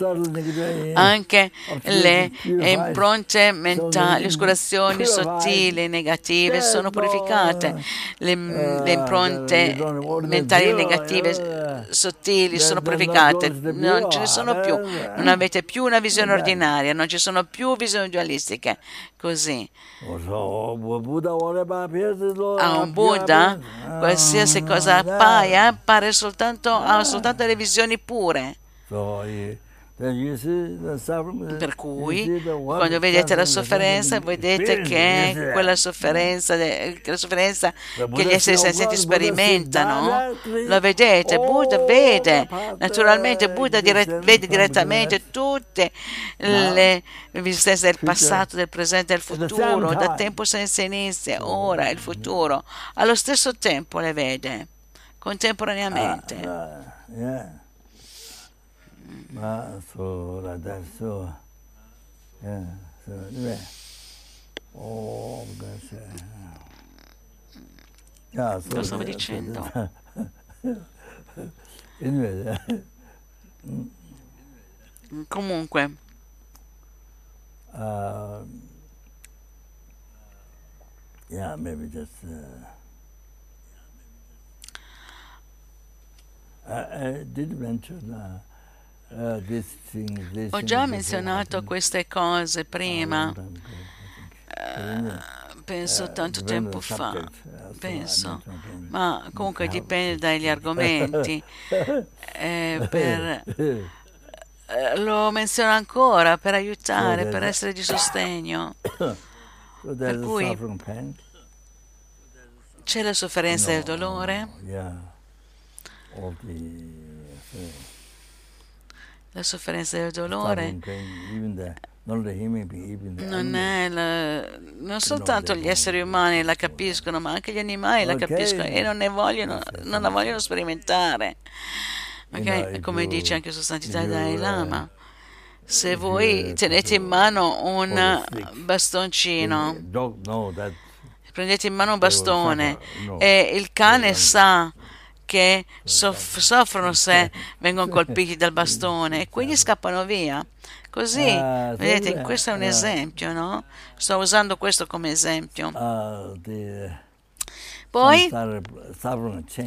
Eh, Anche le purified. impronte mentali, le oscurazioni sottili negative sono no, purificate, le, le impronte what is mentali negative uh, sottili sono purificate, non ce ne sono più, non avete più una visione ordinaria, non ci sono più visioni dualistiche, così. A un Buddha, appearance. qualsiasi Ah, cosa appaia, appare soltanto, ha soltanto le visioni pure. Suffering, Per cui, quando vedete la sofferenza, vedete che quella sofferenza, la sofferenza che Buddha gli esseri senzienti Buddha sperimentano, lo vedete, Buddha Oh, vede, the naturalmente path, Buddha uh, dire- vede direttamente tutte le esistenze del passato, del presente e del futuro, da tempo senza inizio, ora e il futuro, allo stesso tempo le vede, contemporaneamente. Ah, yeah. Ah, so like that, so yeah, so. Oh, gosh, yeah. Yeah, so Cosa stavo the- dicendo? anyway, yeah. Comunque, Uh, yeah, maybe just uh, Ho già menzionato queste cose prima, penso tanto tempo fa, penso, ma comunque dipende dagli argomenti. Eh, per, eh, lo menziono ancora per aiutare, per essere di sostegno. Per cui c'è la sofferenza il dolore. La sofferenza il dolore. Non, è la, non soltanto gli esseri umani la capiscono, ma anche gli animali la capiscono e non, ne vogliono, non la vogliono sperimentare. Okay? Come dice anche Sua Santità Dalai Lama, se voi tenete in mano un bastoncino, prendete in mano un bastone e il cane sa che soff- soffrono se vengono colpiti dal bastone e quindi scappano via. Così, vedete, questo è un esempio, no? Sto usando questo come esempio. Poi,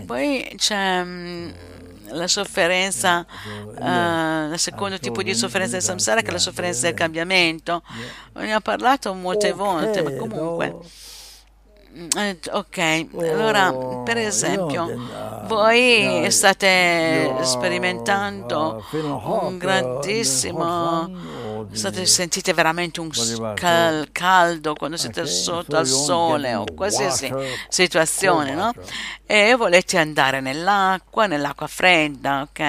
poi c'è um, la sofferenza, uh, il secondo tipo di sofferenza del samsara che è la sofferenza del cambiamento. Ne ho parlato molte volte, ma comunque eh, ok, allora per esempio voi state sperimentando un grandissimo, state, sentite veramente un cal- caldo quando siete sotto al sole o qualsiasi situazione, no? E volete andare nell'acqua, nell'acqua fredda, ok?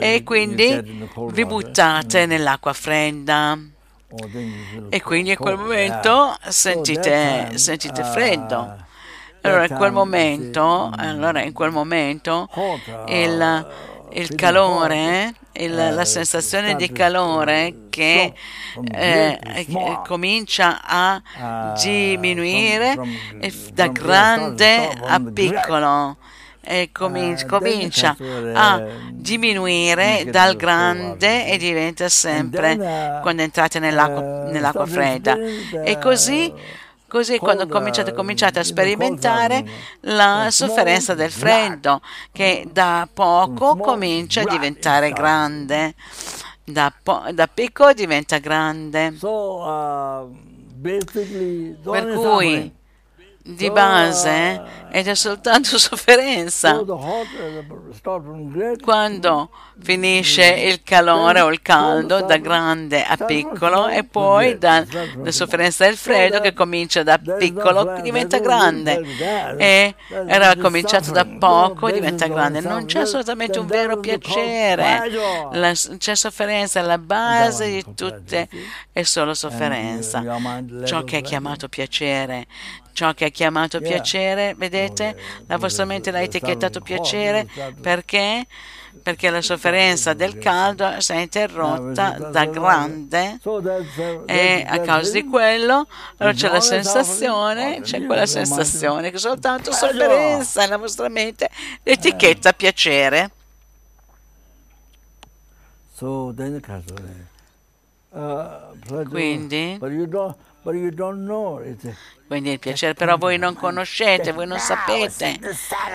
E quindi vi buttate nell'acqua fredda e quindi in quel momento sentite, sentite freddo. Allora in quel momento, allora in quel momento il, il calore, il, la sensazione di calore che eh, comincia a diminuire da grande a piccolo eh, comincia, comincia a diminuire dal grande e diventa sempre quando entrate nell'acqua, nell'acqua fredda. E così Così quando cominciate, cominciate, a sperimentare la sofferenza del freddo, che da poco comincia a diventare grande, da, po- da piccolo diventa grande. Per cui di base ed è soltanto sofferenza. Quando finisce il calore o il caldo da grande a piccolo e poi dalla sofferenza del freddo che comincia da piccolo diventa grande e era cominciato da poco diventa grande. Non c'è assolutamente un vero piacere, la, c'è sofferenza, la base di tutte è solo sofferenza. Ciò che è chiamato piacere ciò che è chiamato piacere, vedete? La vostra mente l'ha etichettato piacere perché? Perché la sofferenza del caldo si è interrotta da grande e a causa di quello allora c'è la sensazione, c'è quella sensazione che soltanto sofferenza nella vostra mente l'etichetta piacere. Quindi quindi il piacere, però voi non conoscete, voi non sapete,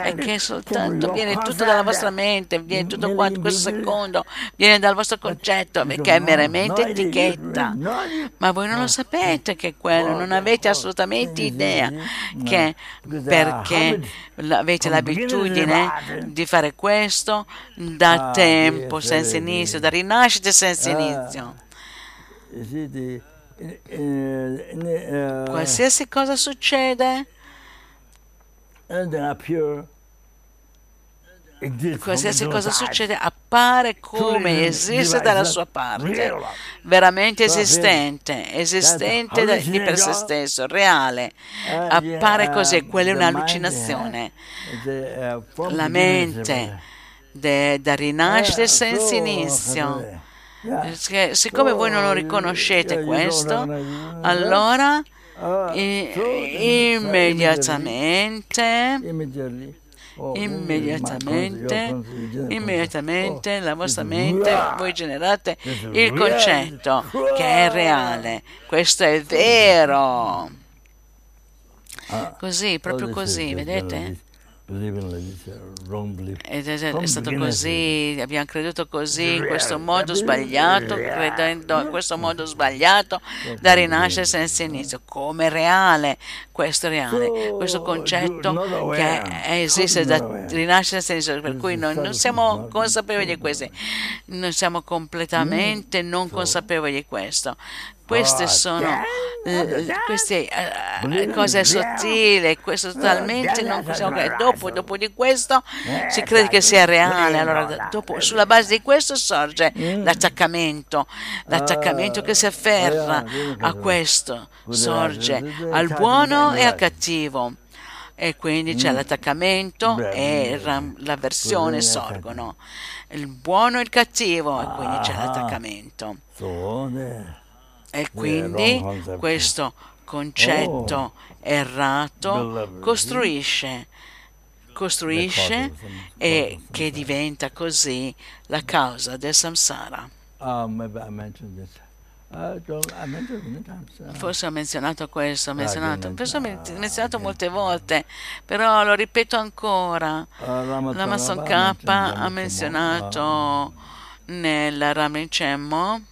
è che soltanto viene tutto dalla vostra mente, viene tutto quanto, questo secondo, viene dal vostro concetto, che è meramente etichetta. Ma voi non lo sapete che è quello, non avete assolutamente idea che perché avete l'abitudine di fare questo da tempo senza inizio, da rinascita senza inizio. Qualsiasi cosa succede, qualsiasi cosa succede appare come esiste dalla sua parte, veramente esistente, esistente di per sé stesso, reale, appare così, quella è un'allucinazione. La mente da rinascere senza inizio perché siccome voi non lo riconoscete questo, allora immediatamente immediatamente, immediatamente la vostra mente voi generate il concetto che è reale, questo è vero. Così, proprio così, vedete? Ed è stato così, abbiamo creduto così, in questo modo sbagliato, credendo in questo modo sbagliato da rinascere senza inizio, come reale, questo reale, questo concetto che esiste da rinascere senza inizio, per cui noi non siamo consapevoli di questo, non siamo completamente non consapevoli di questo. Queste sono eh, queste eh, cose sottili, questo totalmente non possiamo credere. Dopo, dopo di questo si crede che sia reale, allora dopo, sulla base di questo sorge l'attaccamento, l'attaccamento che si afferra a questo, sorge al buono e al cattivo. E quindi c'è l'attaccamento e l'avversione sorgono, il buono e il cattivo e quindi c'è l'attaccamento. E quindi questo concetto errato costruisce, costruisce e che diventa così la causa del samsara. Forse ho menzionato questo, ho menzionato, forse ho menzionato molte volte, però lo ripeto ancora. Lama Tsongkhapa ha menzionato nel Ramicemmo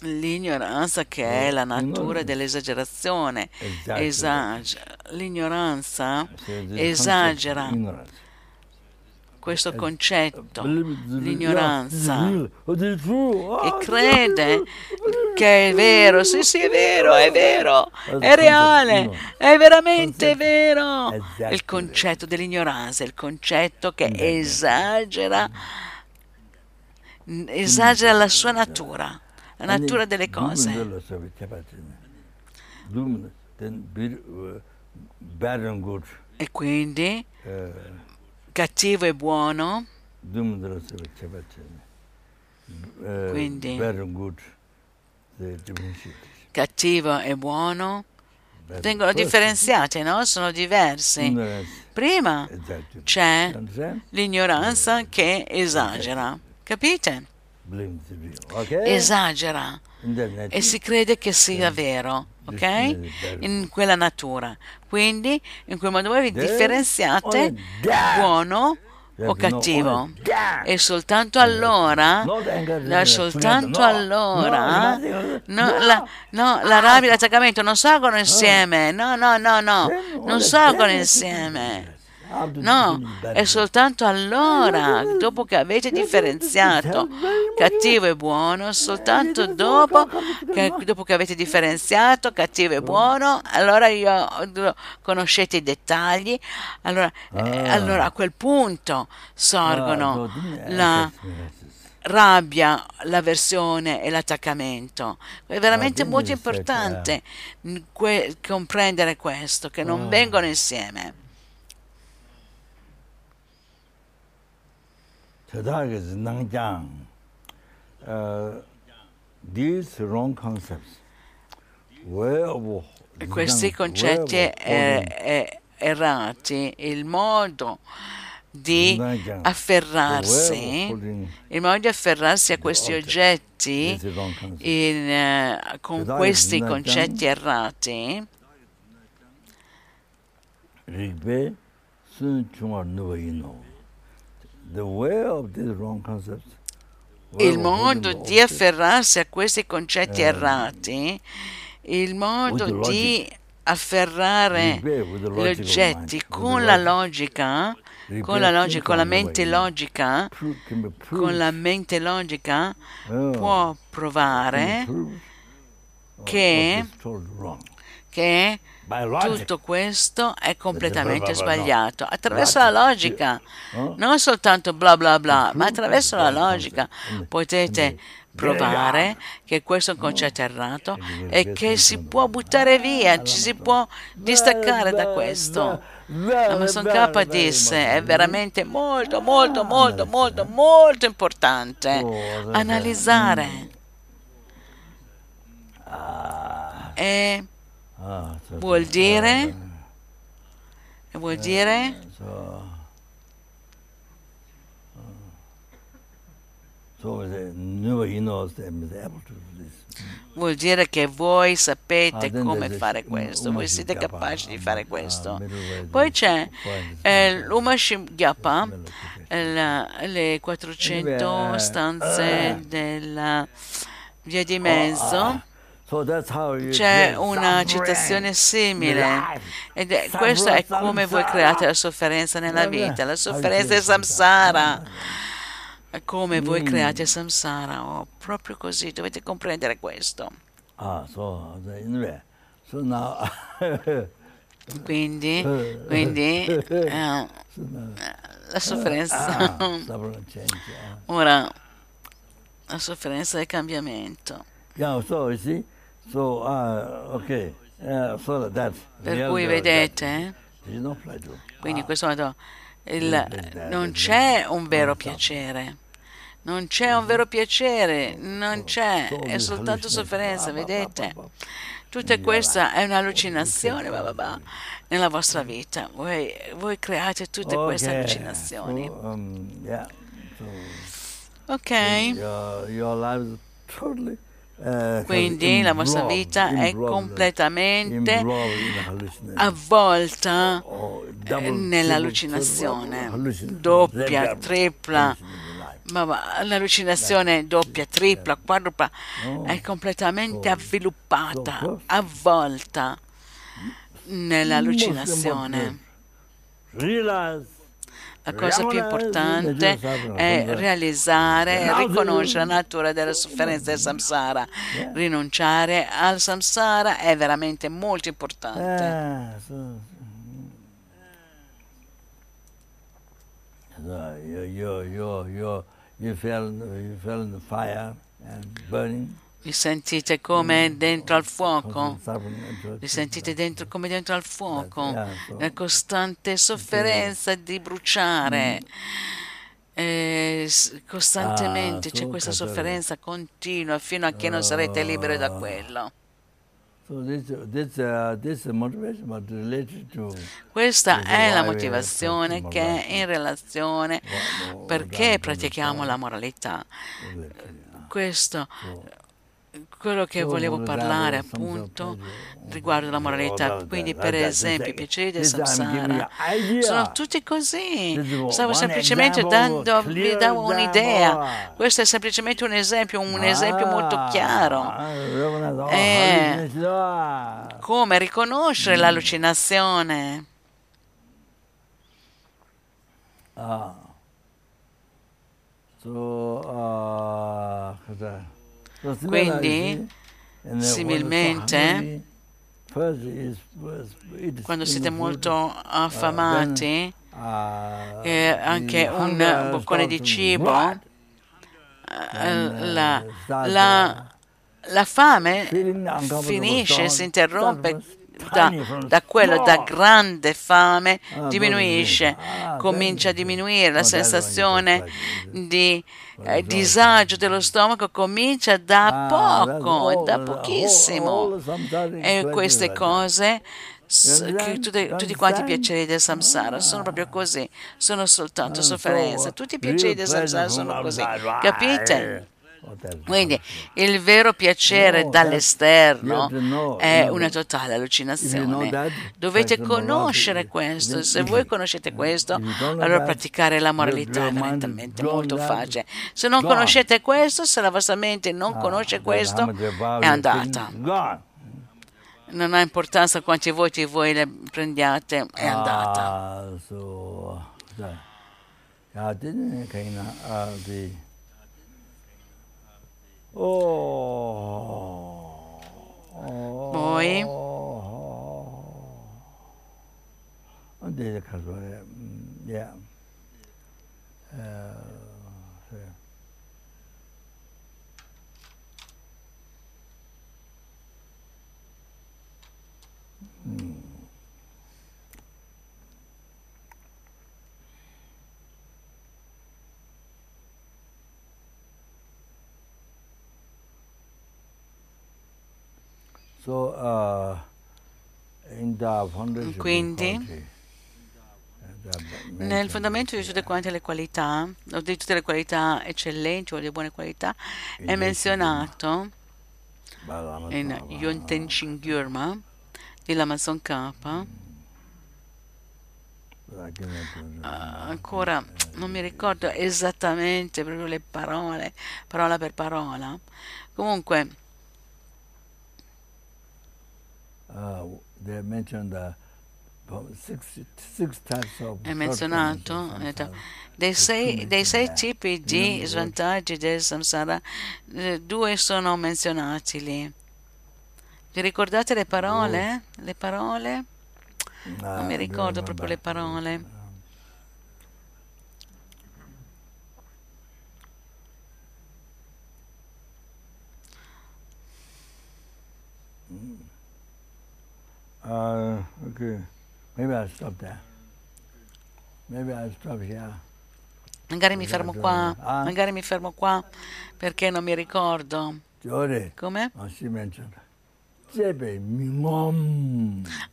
L'ignoranza che è la natura dell'esagerazione, esagera. l'ignoranza esagera questo concetto, l'ignoranza, e crede che è vero, sì sì è vero, è vero, è reale, è veramente vero. Il concetto dell'ignoranza, il concetto che esagera esagera la sua natura, la natura delle cose. E quindi? Cattivo e buono, quindi? Cattivo e buono. Vengono differenziati, no? Sono diversi. Prima c'è l'ignoranza che esagera. Capite? Esagera. E si crede che sia vero, ok? In quella natura. Quindi, in quel modo voi vi differenziate buono o cattivo. E soltanto allora, soltanto allora, no, la, no, la rabbia e l'attaccamento non salgono insieme. No, no, no, no, non salgono insieme. No, è soltanto allora, dopo che avete differenziato cattivo e buono, soltanto dopo che, dopo che avete differenziato cattivo e buono, allora io, conoscete i dettagli, allora, eh, allora a quel punto sorgono la rabbia, l'avversione e l'attaccamento. È veramente molto importante comprendere questo, che non vengono insieme. Tadaka Zinangjang, uh, these wrong concepts, questi concetti er- errati, il modo di afferrarsi, il modo di afferrarsi a questi oggetti in, uh, con questi concetti errati, Rigbe Sun Chungar Nuwa Ino il modo di afferrarsi a questi concetti eh. errati, il modo di afferrare gli oggetti con la logica, con la logica, con la mente logica, con la mente logica può provare che, che tutto questo è completamente sbagliato. Attraverso la logica, non soltanto bla bla bla, ma attraverso la logica potete provare che questo è un concetto errato e che si può buttare via, ci si può distaccare da questo. Amazon K disse è veramente molto molto molto molto molto importante. Analizzare. E vuol dire? vuol dire? Vuol dire che voi sapete come fare questo, voi siete capaci di fare questo. Poi c'è eh, l'Umashim Gyapa, le 400 stanze della via di mezzo. C'è una citazione simile. Ed è, questo è come voi create la sofferenza nella vita, la sofferenza è samsara. come voi Mm. create samsara, oh, proprio così, dovete comprendere questo. Ah, so now, Quindi, quindi eh, now, la sofferenza, ah, ah. ora, la sofferenza del cambiamento. So uh, okay, uh, so Per cui vedete, pleasure. quindi in Ah, questo modo il- non c'è un vero piacere. Non c'è un vero piacere, non c'è, è soltanto sofferenza, vedete? Tutta questa è un'allucinazione va, va, va, nella vostra vita. Voi, voi create tutte queste allucinazioni. Um, Ok, Uh, quindi la vostra vita è completamente avvolta Oh, eh, nell'allucinazione, doppia, tripla, ma l'allucinazione doppia, tripla, quadrupla. È completamente avviluppata, avvolta nell'allucinazione. La cosa più importante è realizzare e riconoscere la natura della sofferenza del samsara. Rinunciare al samsara è veramente molto importante. Ah, you, you, you, you, fell, you fell in the fire and burning. Vi sentite come dentro al fuoco? Vi sentite dentro, come dentro al fuoco? La costante sofferenza di bruciare. Eh, costantemente Ah, c'è questa capito. sofferenza continua fino a che non sarete liberi da quello. This, this, uh, Questa è la motivazione che è in relazione perché pratichiamo la moralità. Questo, quello che volevo parlare appunto pleasure, riguardo la moralità. Quindi per esempio i piaceri del samsara sono tutti così. Stavo semplicemente dando, vi davo un'idea. Questo è semplicemente un esempio, un esempio molto Ah, chiaro. recognize all Eh. Ah. Come riconoscere l'allucinazione. Ah. So, uh, Quindi, similmente, Quando siete molto affamati, uh, e anche un boccone di cibo, eh, la, la, la fame finisce, si interrompe da, da quello, da grande fame, Ah, diminuisce, ah, comincia a diminuire la oh, sensazione di eh, disagio dello stomaco, comincia da Ah, poco, all- da all- pochissimo. sometimes E queste cose, che You tutti quanti i piaceri del samsara sono proprio così, sono soltanto sofferenza. so, Tutti i piaceri del samsara sono così, capite? Quindi il vero piacere No, dall'esterno è una totale allucinazione. Dovete conoscere questo. Se voi conoscete questo, allora praticare la moralità è veramente molto facile. Se non conoscete questo, se la vostra mente non Ah, conosce questo, è andata. Non ha importanza quanti voti voi le prendiate, è andata. Ah, so, so. Ja, dit kan je uh, die. Oh. oh Poi? Oh, deze kan zo, ja. Mm, Ja. Eh, so. Hmm. So, uh, in the foundation Quindi? of Bhakti, uh, Nel fondamento di tutte quante le qualità, o di tutte le qualità eccellenti o di buone qualità, è menzionato in Yonten Shingyurma dell'Amazon K. ancora non mi ricordo esattamente proprio le parole, parola per parola. Comunque, uh, they mentioned the Six, six è menzionato dei sei, dei sei, tipi di svantaggi del samsara, eh, due sono menzionati lì. Vi ricordate le parole? Le parole? Non mi ricordo proprio le parole. Uh, okay. Maybe I'll stop there. Maybe I'll stop here. Magari mi fermo qua, ah. magari mi fermo qua perché non mi ricordo. Come?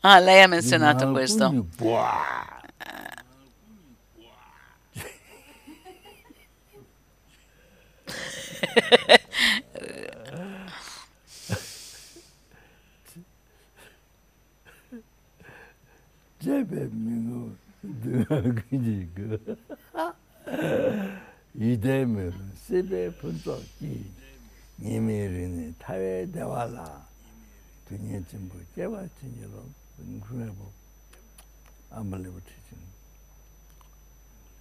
Ah, lei ha menzionato questo. 제배민우 그지 그 이대면 세배 분석기 니메르니 타외 대화라 두니에 전부 깨와 진여로 궁금해보 unbelievable teaching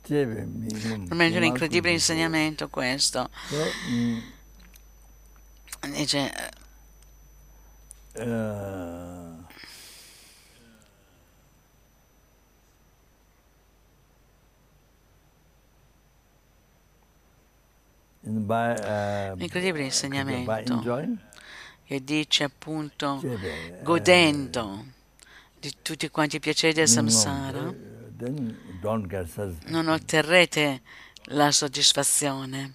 Veramente un incredibile insegnamento questo. Dice, uh, Uh, incredibile insegnamento. che dice appunto godendo di tutti quanti i piaceri del samsara non otterrete la soddisfazione.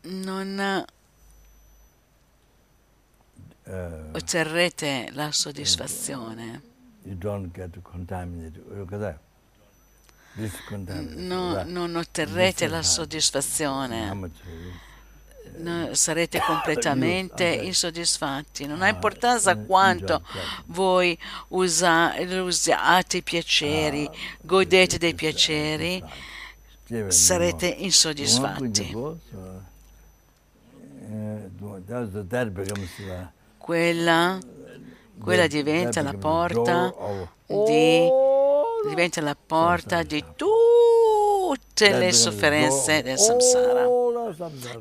Non otterrete la soddisfazione no, non otterrete la soddisfazione, no, sarete completamente insoddisfatti. Non ha importanza quanto voi usa, usate i piaceri, godete dei piaceri, sarete insoddisfatti. Quella, quella diventa la porta di diventa la porta di tutte le sofferenze del samsara.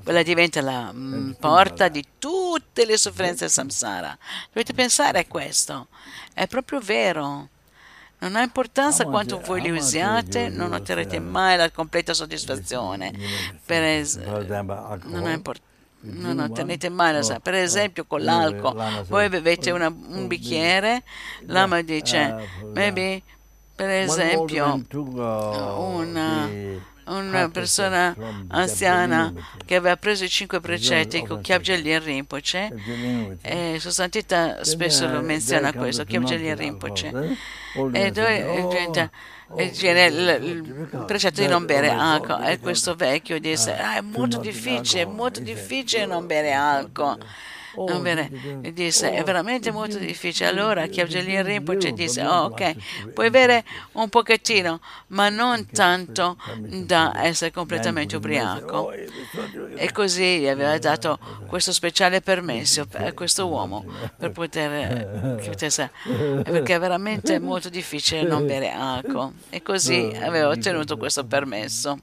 Quella diventa la mm, porta di tutte le sofferenze del samsara. Dovete pensare a questo. È proprio vero. Non ha importanza quanto voi li usiate, non otterrete mai la completa soddisfazione. Per es- non ha importanza non ottenete mai la sa. Per esempio con l'alcol, voi bevete una, un bicchiere, l'ama dice, maybe per esempio, una, una persona anziana che aveva preso i cinque precetti con Kyabjelin Rinpoche, e Sostantita spesso lo menziona questo, Kyabjelin Rinpoche, e dove diventa viene il, il precetto di non bere alcol. e questo vecchio disse ah, è molto difficile, è molto difficile non bere alcol non bene, disse è veramente molto difficile. Allora Chiavgelin Rinpoche disse oh, ok, puoi bere un pochettino, ma non tanto da essere completamente ubriaco. E così gli aveva dato questo speciale permesso a questo uomo per poter, perché è veramente molto difficile non bere alcol. E così aveva ottenuto questo permesso.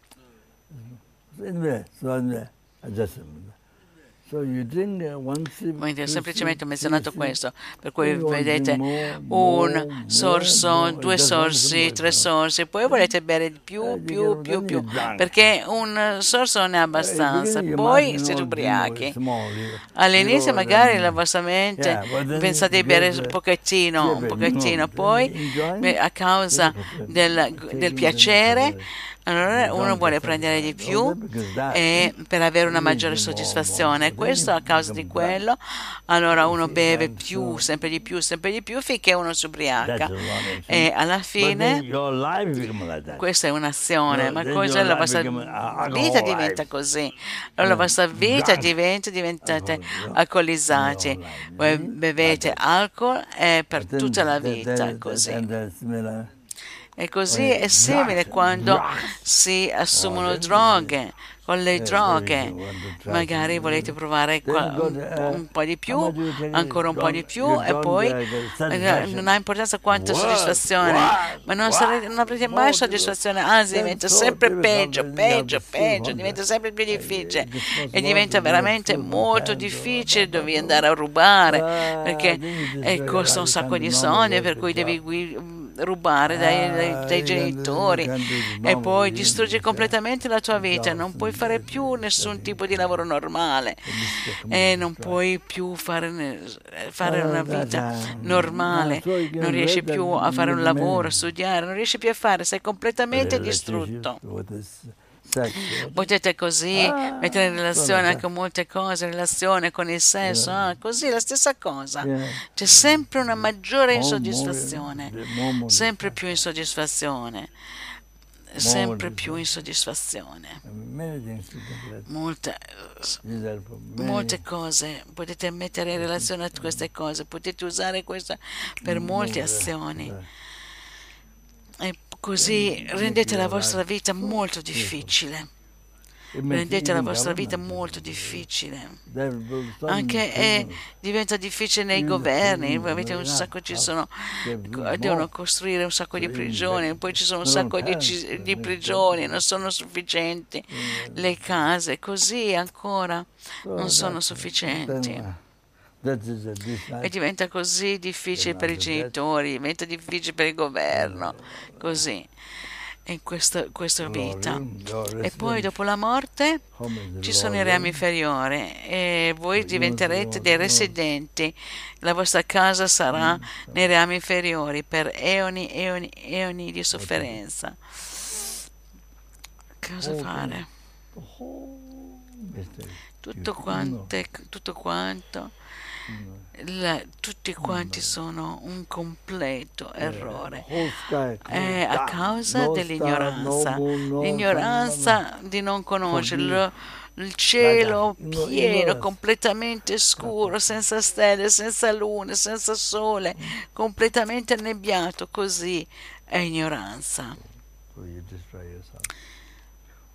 Quindi ho semplicemente menzionato questo, per cui vedete un sorso, due sorsi, tre sorsi, poi volete bere di più, più, più, più, perché un sorso non è abbastanza, poi siete ubriachi. All'inizio magari la vostra mente pensate di bere un pochettino, un pochettino, poi a causa del, del piacere allora uno vuole prendere di più e per avere una maggiore soddisfazione. Questo a causa di quello, allora uno beve più, sempre di più, sempre di più finché uno si ubriaca. E alla fine questa è un'azione, ma cosa la vostra vita diventa così. Allora la vostra vita diventa, diventate alcolizzati. Voi bevete alcol per tutta la vita così. E così è simile quando si assumono droghe. Con le droghe. magari volete provare un po' di più, ancora un po' di più e poi non ha importanza quanta soddisfazione, ma non, sarete, non avrete mai soddisfazione, anzi diventa sempre peggio, peggio, peggio, diventa sempre più difficile e diventa veramente molto difficile dover andare a rubare perché costa un sacco di soldi per cui devi rubare dai, dai, dai, genitori e poi distrugge completamente la tua vita, non puoi fare più nessun tipo di lavoro normale. e non puoi più fare, fare una vita normale, non riesci più a fare un lavoro, a studiare, non riesci più a fare, sei completamente distrutto. Potete così ah, mettere in relazione anche molte cose, in relazione con il sesso, ah, così la stessa cosa. C'è sempre una maggiore insoddisfazione, sempre più insoddisfazione. Sempre più insoddisfazione. Molte, molte, cose. Potete mettere in relazione a queste cose, potete usare questo per molte azioni. Così rendete la vostra vita molto difficile. Rendete la vostra vita molto difficile. Anche è, diventa difficile nei governi. Avete un sacco, ci sono, devono costruire un sacco di prigioni, poi ci sono un sacco di, di prigioni, non sono sufficienti le case, così ancora non sono sufficienti. E diventa così difficile per i genitori, diventa difficile per il governo, così in questa, questa vita. E poi dopo la morte ci sono i rami inferiori e voi diventerete dei residenti. La vostra casa sarà nei rami inferiori per eoni, eoni, eoni di sofferenza. Cosa fare? Tutto, quante, tutto quanto la, tutti quanti sono un completo errore. È a causa dell'ignoranza, l'ignoranza di non conoscerlo. Il cielo pieno, completamente scuro, senza stelle, senza lune, senza sole, completamente annebbiato, così è ignoranza.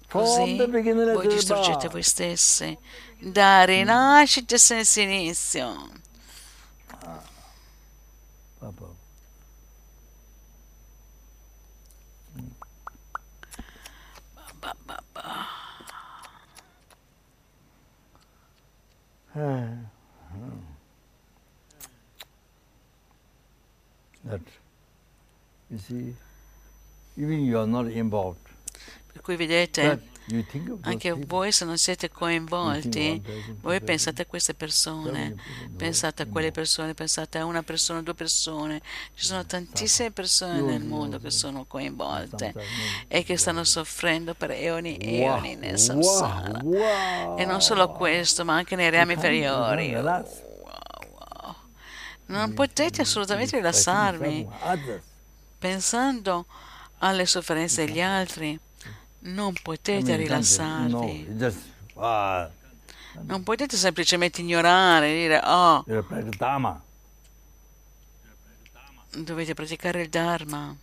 Così voi distruggete voi stessi da rinascita senza inizio. That you see, even you are not involved. Per cui vedete, anche voi se non siete coinvolti, voi pensate a queste persone, pensate a quelle persone, pensate a una persona, due persone. Ci sono tantissime persone nel mondo che sono coinvolte e che stanno soffrendo per eoni e eoni nel samsara. E non solo questo, ma anche nei rami inferiori. Non potete assolutamente rilassarvi pensando alle sofferenze degli altri non potete rilassarvi. Ah. Non potete semplicemente ignorare, dire, oh, dovete praticare il Dharma.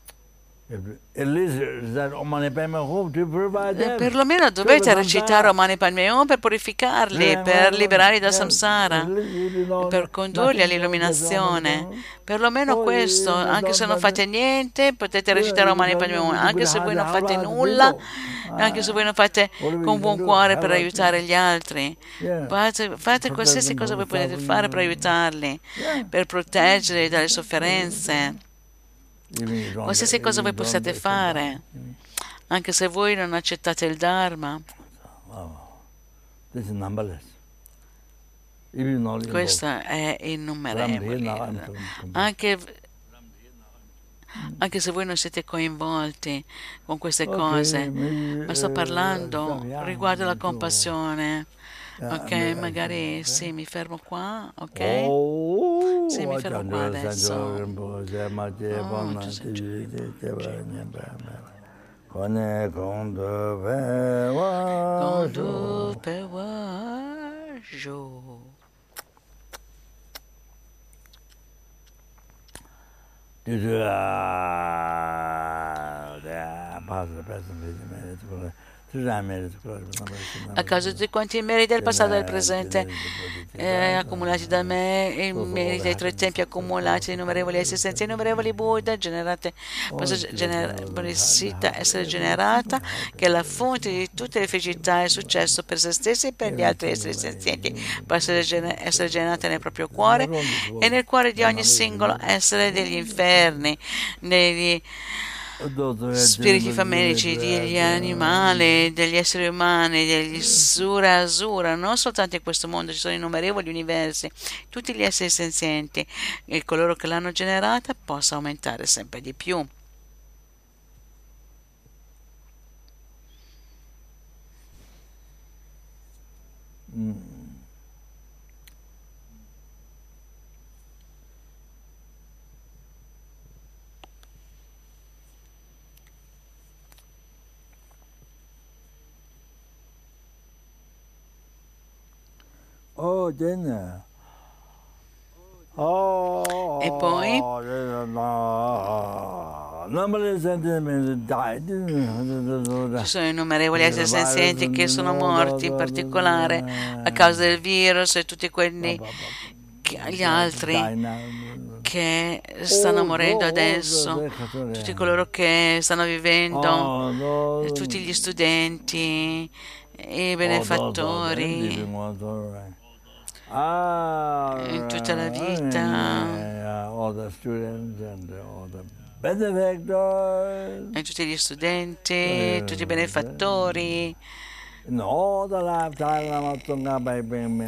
Perlomeno dovete recitare Omani Padme Hum per purificarli, per liberarli dal samsara, per condurli all'illuminazione. Perlomeno questo, anche se non fate niente, potete recitare Omani Padme Hum, anche se voi non fate nulla, anche se voi non fate con buon cuore per aiutare gli altri. Fate, fate qualsiasi cosa voi potete fare per aiutarli, per proteggerli dalle sofferenze qualsiasi cosa voi possiate fare, anche se voi non accettate il Dharma. Questo è innumerevole. Anche anche se voi non siete coinvolti con queste cose, ma sto parlando riguardo la compassione. Ok, magari sì, mi fermo qua, ok? Sì, mi fermo qua adesso. Oh, Kone kondu pe wa Kondu pe wa jo. Dizu a da pas da present vision a causa di quanti meriti del passato e del presente eh, accumulati da me, i meriti dei tre tempi accumulati, innumerevoli esistenze, innumerevoli Buddha, generate, felicità essere generata, che è la fonte di tutte le felicità e successo per se stessi e per gli altri esseri senzienti, può essere, essere generata nel proprio cuore e nel cuore di ogni singolo essere degli inferni, negli spiriti famelici degli animali, degli esseri umani, degli sura asura, non soltanto in questo mondo ci sono innumerevoli universi, tutti gli esseri senzienti. E coloro che l'hanno generata possa aumentare sempre di più. Mm. Oh, Jenna. Oh, e poi? Ci sono innumerevoli esseri senzienti che sono morti, in particolare a causa del virus e tutti quelli che, gli altri che stanno morendo adesso, tutti coloro che stanno vivendo, tutti gli studenti, i benefattori in tutta la vita e tutti gli studenti, tutti i benefattori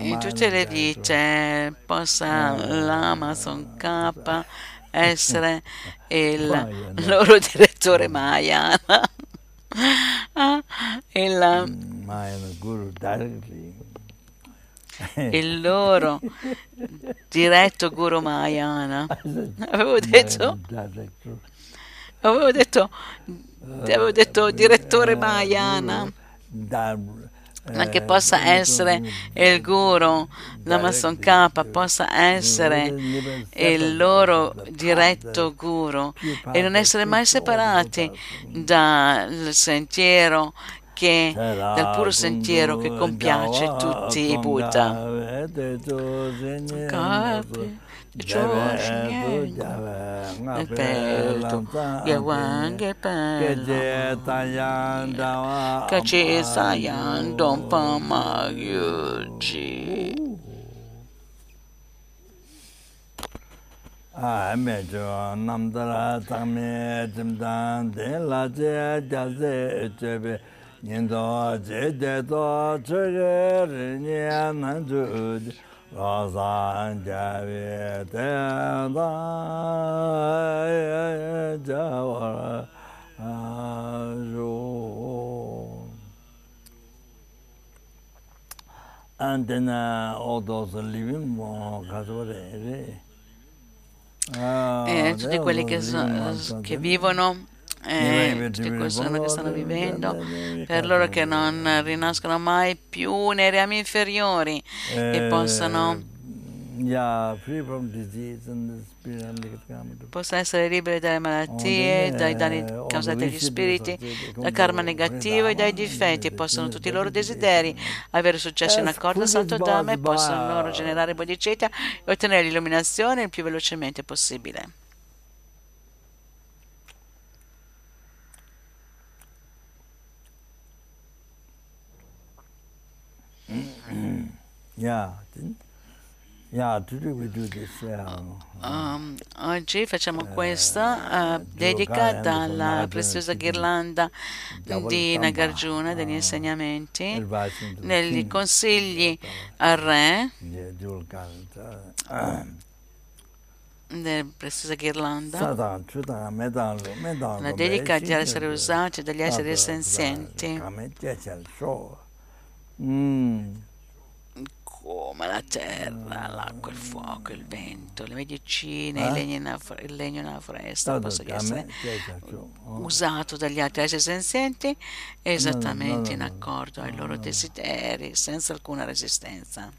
in tutte le vite possa l'Amazon K essere il loro direttore Maya il il loro diretto Guru Mahayana. Avevo detto, avevo detto, avevo detto direttore Mahayana, ma che possa essere il Guru Namason K, possa essere il loro diretto Guru e non essere mai separati dal sentiero che dal puro sentiero che compiace tutti i Buddha. Capi. Kache Sayan Dompa Magyuji. āme chō namdara tāme timdān tēn lācē jāsē chēbe nindo je de do chege rinye nan ju la san ja ve de da ja wa ro and then uh, all those living mo casore eh, tutti quelli che, so, che vivono eh, tutte persone che stanno vivendo, per loro che non rinascono mai più nei rami inferiori e possano possa essere liberi dalle malattie, dai danni causati dagli spiriti, dal karma negativo e dai difetti, possono tutti i loro desideri. avere successo in accordo al Santo Dhamma e possano loro generare bodhicitta e ottenere l'illuminazione il più velocemente possibile. Yeah. Um, oggi facciamo questa uh, dedicata alla preziosa ghirlanda di Nagarjuna degli insegnamenti, uh, degli consigli al re. Della preziosa ghirlanda. La dedicati ad essere usati dagli esseri senzienti come la terra, l'acqua, il fuoco, il vento, le medicine, eh? il, legno in il legno nella foresta non posso essere usato dagli altri eh, esseri senzienti esattamente in accordo ai loro desideri, senza alcuna resistenza.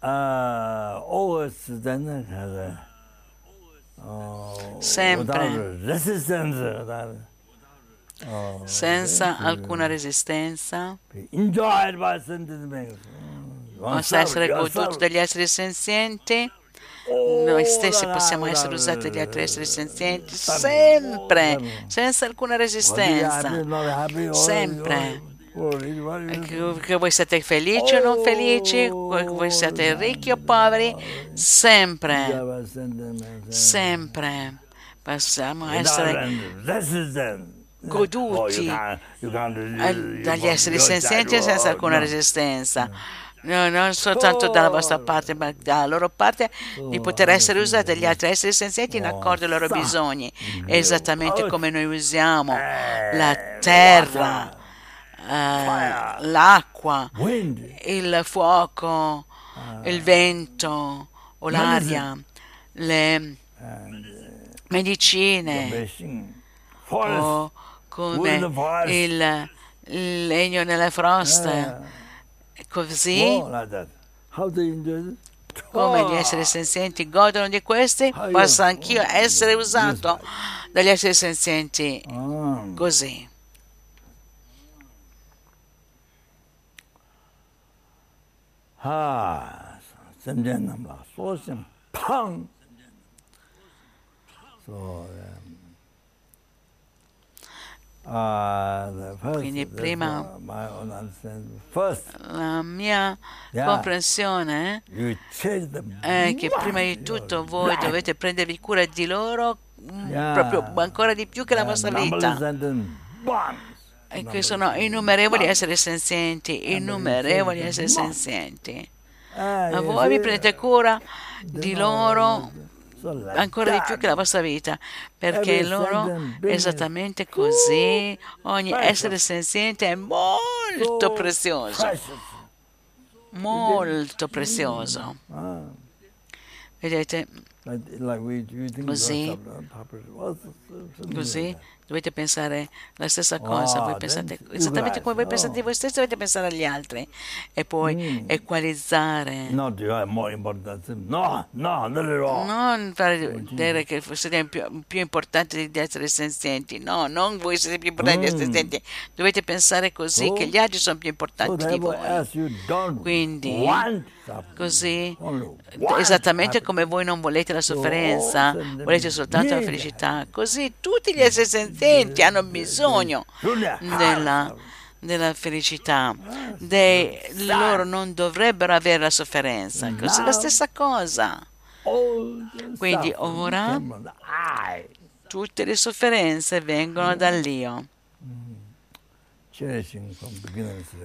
Uh, always then, uh, uh, Sempre. Mm. Senza alcuna resistenza. Possa essere goduto dagli esseri senzienti. Noi stessi possiamo essere usati dagli altri esseri senzienti sempre, senza alcuna resistenza, sempre. Che voi siate felici o non felici, che voi siate ricchi o poveri, sempre, sempre. Possiamo essere goduti. eh, dagli esseri senzienti senza alcuna resistenza. No, non soltanto dalla vostra parte, ma dalla loro parte di poter essere usati dagli altri esseri senzienti in accordo ai loro bisogni, esattamente come noi usiamo la terra, eh, l'acqua, il fuoco, il vento o l'aria, le medicine o come il legno nella frosta, così? Come gli esseri senzienti godono di questi, posso anch'io essere usato dagli esseri senzienti. Così. Ah, sem denam la, pang. Quindi the- prima- La mia comprensione è che prima di tutto voi dovete prendervi cura di loro mm, proprio ancora di più che la vostra vita. E che sono innumerevoli esseri senzienti, innumerevoli esseri senzienti. Ma voi vi prendete cura di loro ancora di più che la vostra vita, perché loro esattamente così ogni essere senziente è molto prezioso, molto prezioso. Vedete, Così. così dovete pensare la stessa cosa, voi Ah, pensate esattamente come voi pensate di oh. voi stessi, dovete pensare agli altri e poi Mm. equalizzare. No, you are more important. No, no, not at all. Non fare vedere che siete più, più importanti di essere senzienti, no, non voi siete più importanti di essere Mm. senzienti, dovete pensare così Oh. che gli altri sono più So importanti di voi. Quindi, Così, esattamente come voi non volete la sofferenza, Oh, volete soltanto la felicità, così tutti gli esseri senzienti hanno bisogno della, della felicità. Dei- loro non dovrebbero avere la sofferenza, così la stessa cosa. Quindi ora-. Tutte le sofferenze vengono dall'io.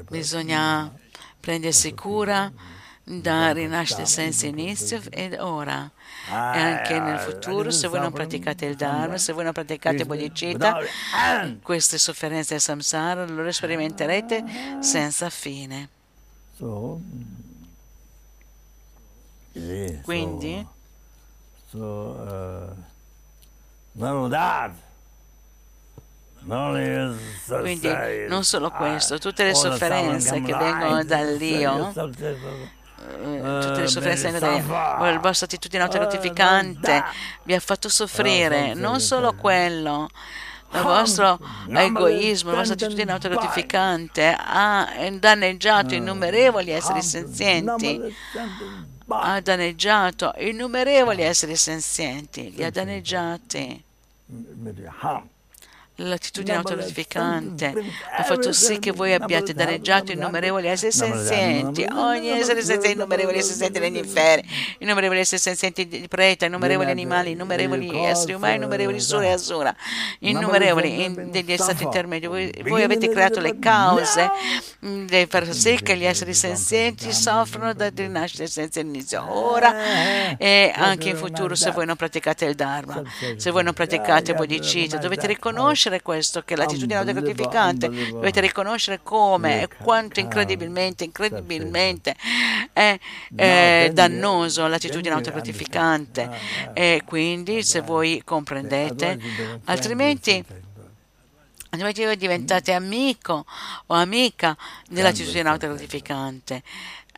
Bisogna prendersi cura da rinascita senza inizio ed ora. E anche nel futuro, se voi non praticate il Dharma, se voi non praticate bodhicitta, end. queste sofferenze del samsara le sperimenterete senza fine. Yeah, Quindi, Quindi, non solo questo, tutte le sofferenze che vengono dall'io, eh, tutte le sofferenze Eh, vengono da la vostra attitudine autogratificante vi ha fatto soffrire, non solo quello, il vostro egoismo, la vostra attitudine autogratificante ha danneggiato innumerevoli esseri senzienti, ha danneggiato innumerevoli esseri senzienti, li ha danneggiati, L'attitudine autogratificante ha fatto sì che voi abbiate danneggiato innumerevoli esseri senzienti, ogni essere senziente, innumerevoli esseri senzienti degli inferi, innumerevoli esseri senzienti di preta, innumerevoli animali, innumerevoli esseri umani, innumerevoli sura e asura, innumerevoli in degli stati intermedi. Voi, voi avete creato le cause per far sì che gli esseri senzienti soffrono da rinascita senza inizio. Ora e anche in futuro se voi non praticate il Dharma, se voi non praticate bodhicitta, dovete riconoscere questo, che l'attitudine autogratificante, dovete riconoscere come e quanto incredibilmente, incredibilmente è, è dannoso l'attitudine autogratificante. e quindi se voi comprendete, altrimenti altrimenti voi diventate amico o amica dell'attitudine autogratificante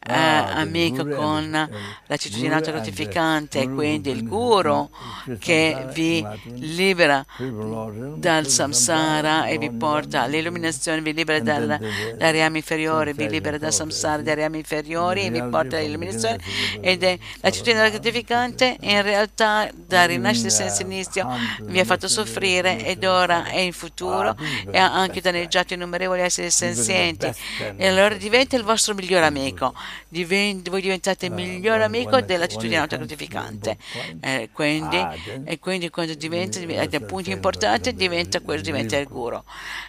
eh, amico con l'attitudine autogratificante e quindi il guru che vi libera dal samsara e vi porta all'illuminazione, vi libera dal, rami inferiori, vi libera dal samsara dai rami inferiori e vi porta all'illuminazione ed è l'attitudine autogratificante in realtà da rinascita senza inizio vi ha fatto soffrire ed ora è in futuro e ha anche danneggiato innumerevoli esseri senzienti. e allora diventa il vostro migliore amico divent- voi diventate il miglior amico dell'attitudine autogratificante. Eh, quindi, e quindi quando diventa dei punti importanti diventa quello diventa il guru.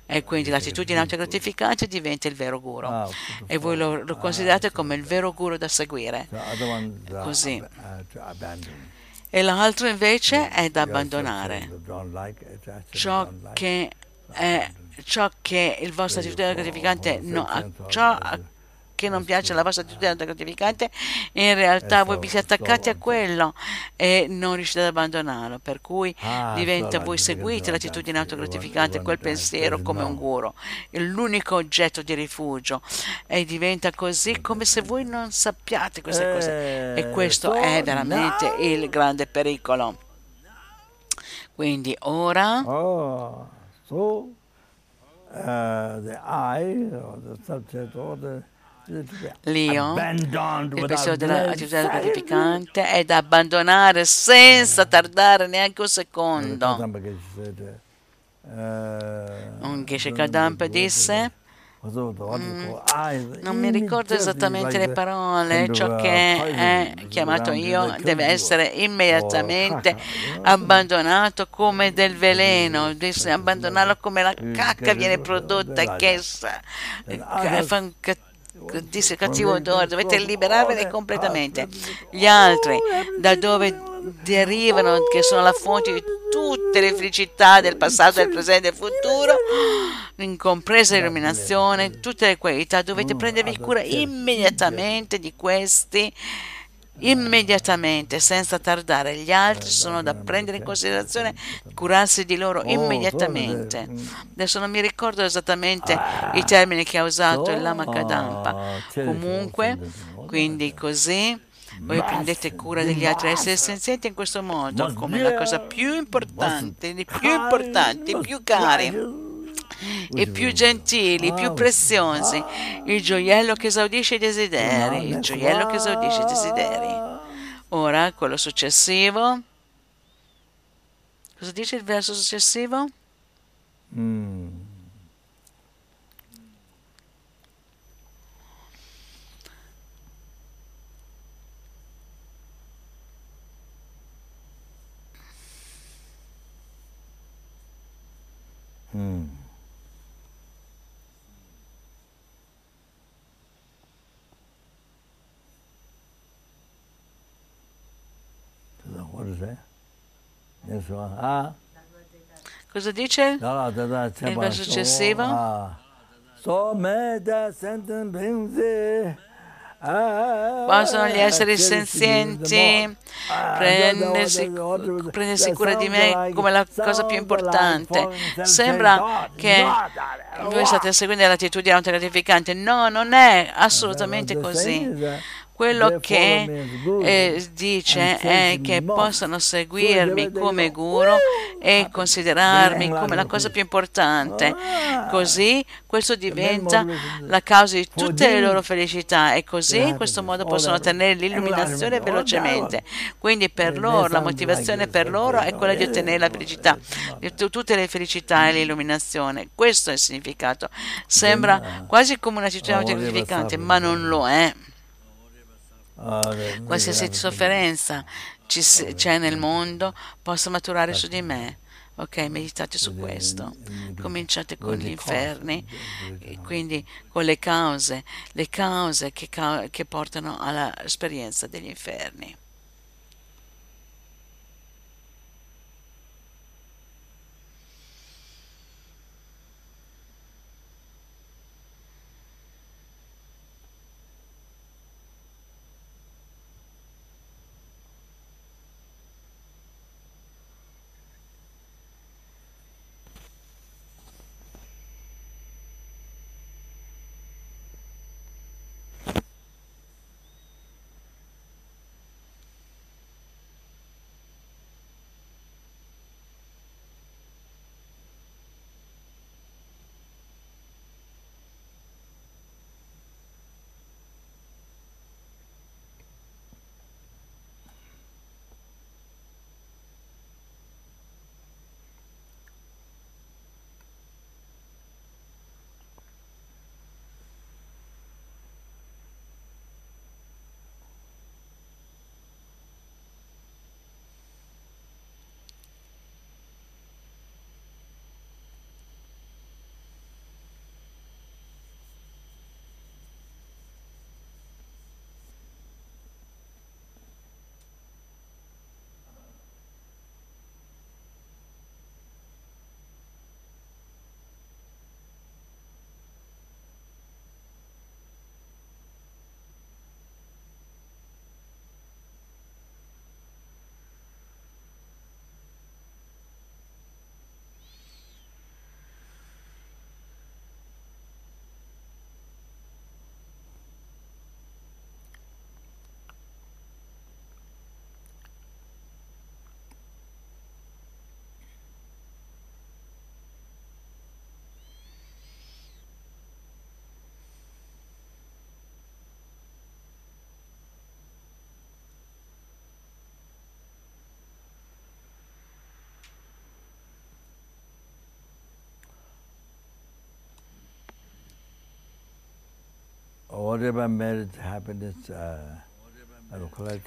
E quindi l'attitudine autogratificante diventa il vero guru. E voi lo, lo considerate come il vero guru da seguire. Così. E l'altro invece è da abbandonare ciò che è ciò che il vostro attitudine gratificante no, ciò che non piace alla vostra attitudine gratificante, in realtà voi vi siete attaccati a quello e non riuscite ad abbandonarlo, per cui diventa voi seguite l'attitudine autogratificante, quel pensiero come un guru, l'unico oggetto di rifugio e diventa così come se voi non sappiate queste cose. E questo è veramente il grande pericolo. Quindi ora Oh, so uh, the I or the subject or the L'io, il pensiero dell'attitudine gratificante, è da abbandonare senza tardare neanche un secondo. Un Geshe Kadampa disse? Mm, non mi ricordo esattamente le parole, ciò che è chiamato io deve essere immediatamente abbandonato come del veleno, abbandonarlo come la cacca viene prodotta che fa un disse cattivo odore, dovete liberarvene completamente. Gli altri, da dove derivano, che sono la fonte di tutte le felicità del passato, del presente e del futuro, compresa l'illuminazione, tutte le qualità, dovete prendervi cura immediatamente di questi immediatamente, senza tardare. Gli altri sono da prendere in considerazione, curarsi di loro immediatamente. Adesso non mi ricordo esattamente i termini che ha usato il Lama Kadampa. Comunque, quindi così voi prendete cura degli altri esseri senzienti in questo modo, come la cosa più importante, i più importanti, i più cari i più gentili, più preziosi, il gioiello che esaudisce i desideri, il gioiello che esaudisce i desideri. Ora, quello successivo. Cosa dice il verso successivo? Mm. Ah. Cosa dice? Il verso successivo? Possono gli esseri senzienti prendersi, prendersi cura di me come la cosa più importante. Sembra che voi state seguendo l'attitudine autogratificante. No, non è assolutamente così. Quello che eh, dice è che possano seguirmi come guru e considerarmi come la cosa più importante. Così questo diventa la causa di tutte le loro felicità e così in questo modo possono ottenere l'illuminazione velocemente. Quindi per loro la motivazione per loro è quella di ottenere la felicità, tutte le felicità e l'illuminazione. Questo è il significato. Sembra quasi come un'attitudine gratificante, ma non lo è. Qualsiasi sofferenza c'è nel mondo possa maturare su di me. Ok, meditate su questo. Cominciate con gli inferni, quindi con le cause, le cause che, che portano all'esperienza degli inferni.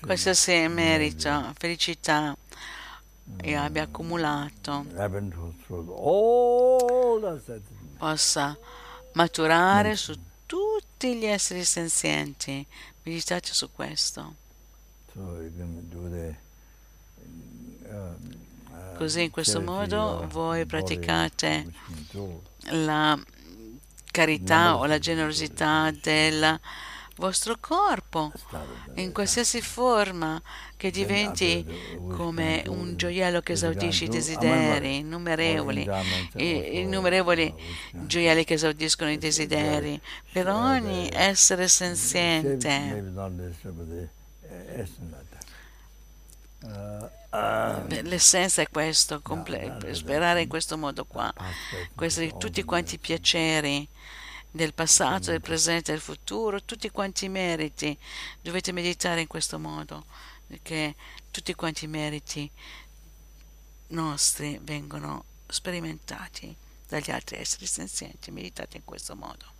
Qualsiasi merito, felicità. Io abbia accumulato. Possa maturare su tutti gli esseri senzienti. Meditate su questo. Così in questo modo voi praticate la carità o la generosità del vostro corpo in qualsiasi forma che diventi come un gioiello che esaudisce i desideri innumerevoli, innumerevoli gioielli che esaudiscono i desideri. Per ogni essere senziente. L'essenza è questo, sperare in questo modo qua, questi tutti quanti i piaceri del passato, del presente del futuro, tutti quanti i meriti. Dovete meditare in questo modo, perché tutti quanti i meriti nostri vengono sperimentati dagli altri esseri senzienti. Meditate in questo modo.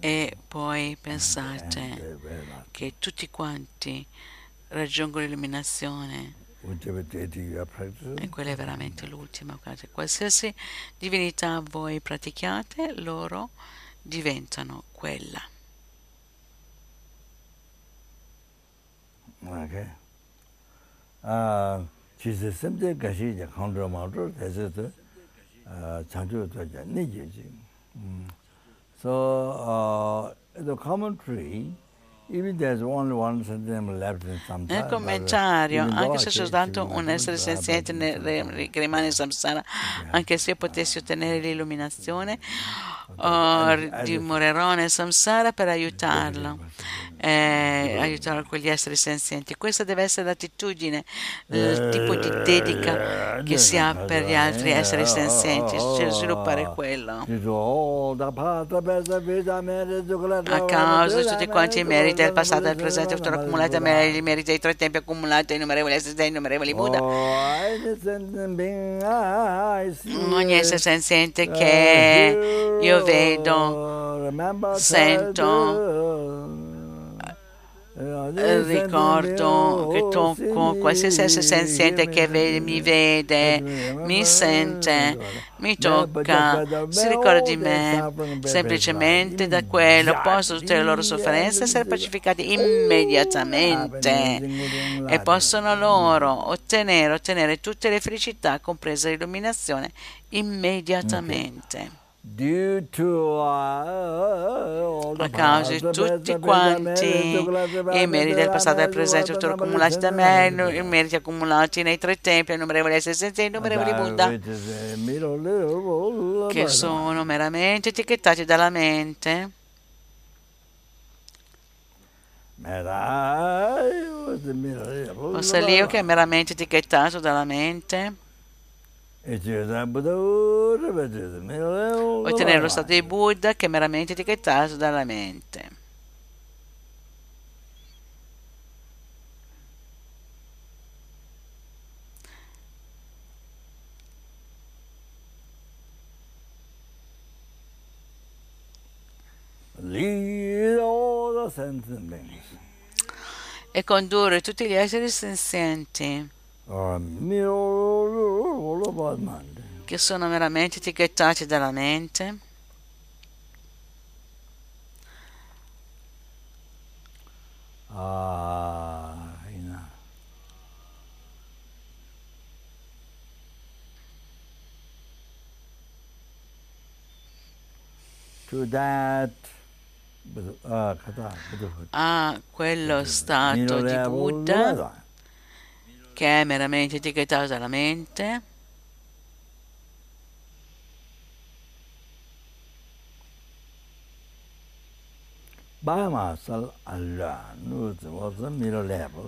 E poi pensate che tutti quanti raggiungo l'illuminazione. E quella è veramente l'ultima. Qualsiasi divinità voi pratichiate, loro diventano quella. Ok. Uh, sente che si è contro molto, adesso uh, chanchu to ja ni ji ji. So uh, the commentary Nel commentario, anche se soltanto un essere senziente rimane in samsara, anche se potessi ottenere l'illuminazione, oh, dimorerò nel samsara per aiutarlo eh, aiutare quegli esseri senzienti. Questa deve essere l'attitudine, il tipo di dedica che si ha per gli altri esseri senzienti, cioè sviluppare quello. A causa di tutti quanti i meriti del passato e del presente, futuro accumulati, i meriti dei tre tempi accumulati, innumerevoli esseri dei innumerevoli Buddha. Ogni essere senziente che io vedo, sento, ricordo che tocco qualsiasi essere senziente che mi vede, mi sente, mi tocca, si ricorda di me, semplicemente da quello possono tutte le loro sofferenze essere pacificate immediatamente e possono loro ottenere, ottenere tutte le felicità, compresa l'illuminazione, immediatamente. A causa di tutti quanti i meriti del passato e del presente sono accumulati da me, i meriti accumulati nei tre tempi, innumerevoli esseri senza innumerevoli Buddha, che sono meramente etichettati dalla mente. Fosse l'io che è meramente etichettato dalla mente. Ottenere lo stato di Buddha che è meramente etichettato dalla mente. E condurre tutti gli esseri senzienti che sono meramente etichettati dalla mente. Ah, a ah, quello stato di Buddha che è meramente etichettato dalla mente.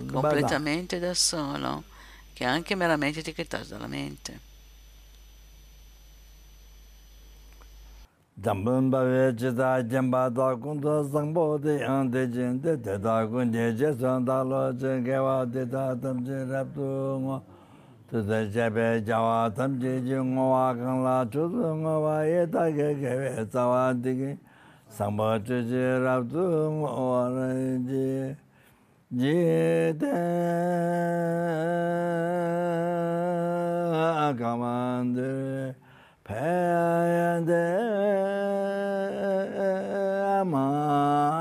completamente da solo, che è anche meramente etichettato dalla mente. Dambun bawe chita jimba da kundu sangpo di yang di jin di di da kundi je sun da lo jin kewa di da tam chi rap tu ngo. Tu di chepe jawa tam chi ji ngo wa kang la chu su ngo wa ye ta ke kewe tsa wa di ki. Sangpo chi chi rap tu ngo wa rin ji. Ji ten kamandir. perde amalı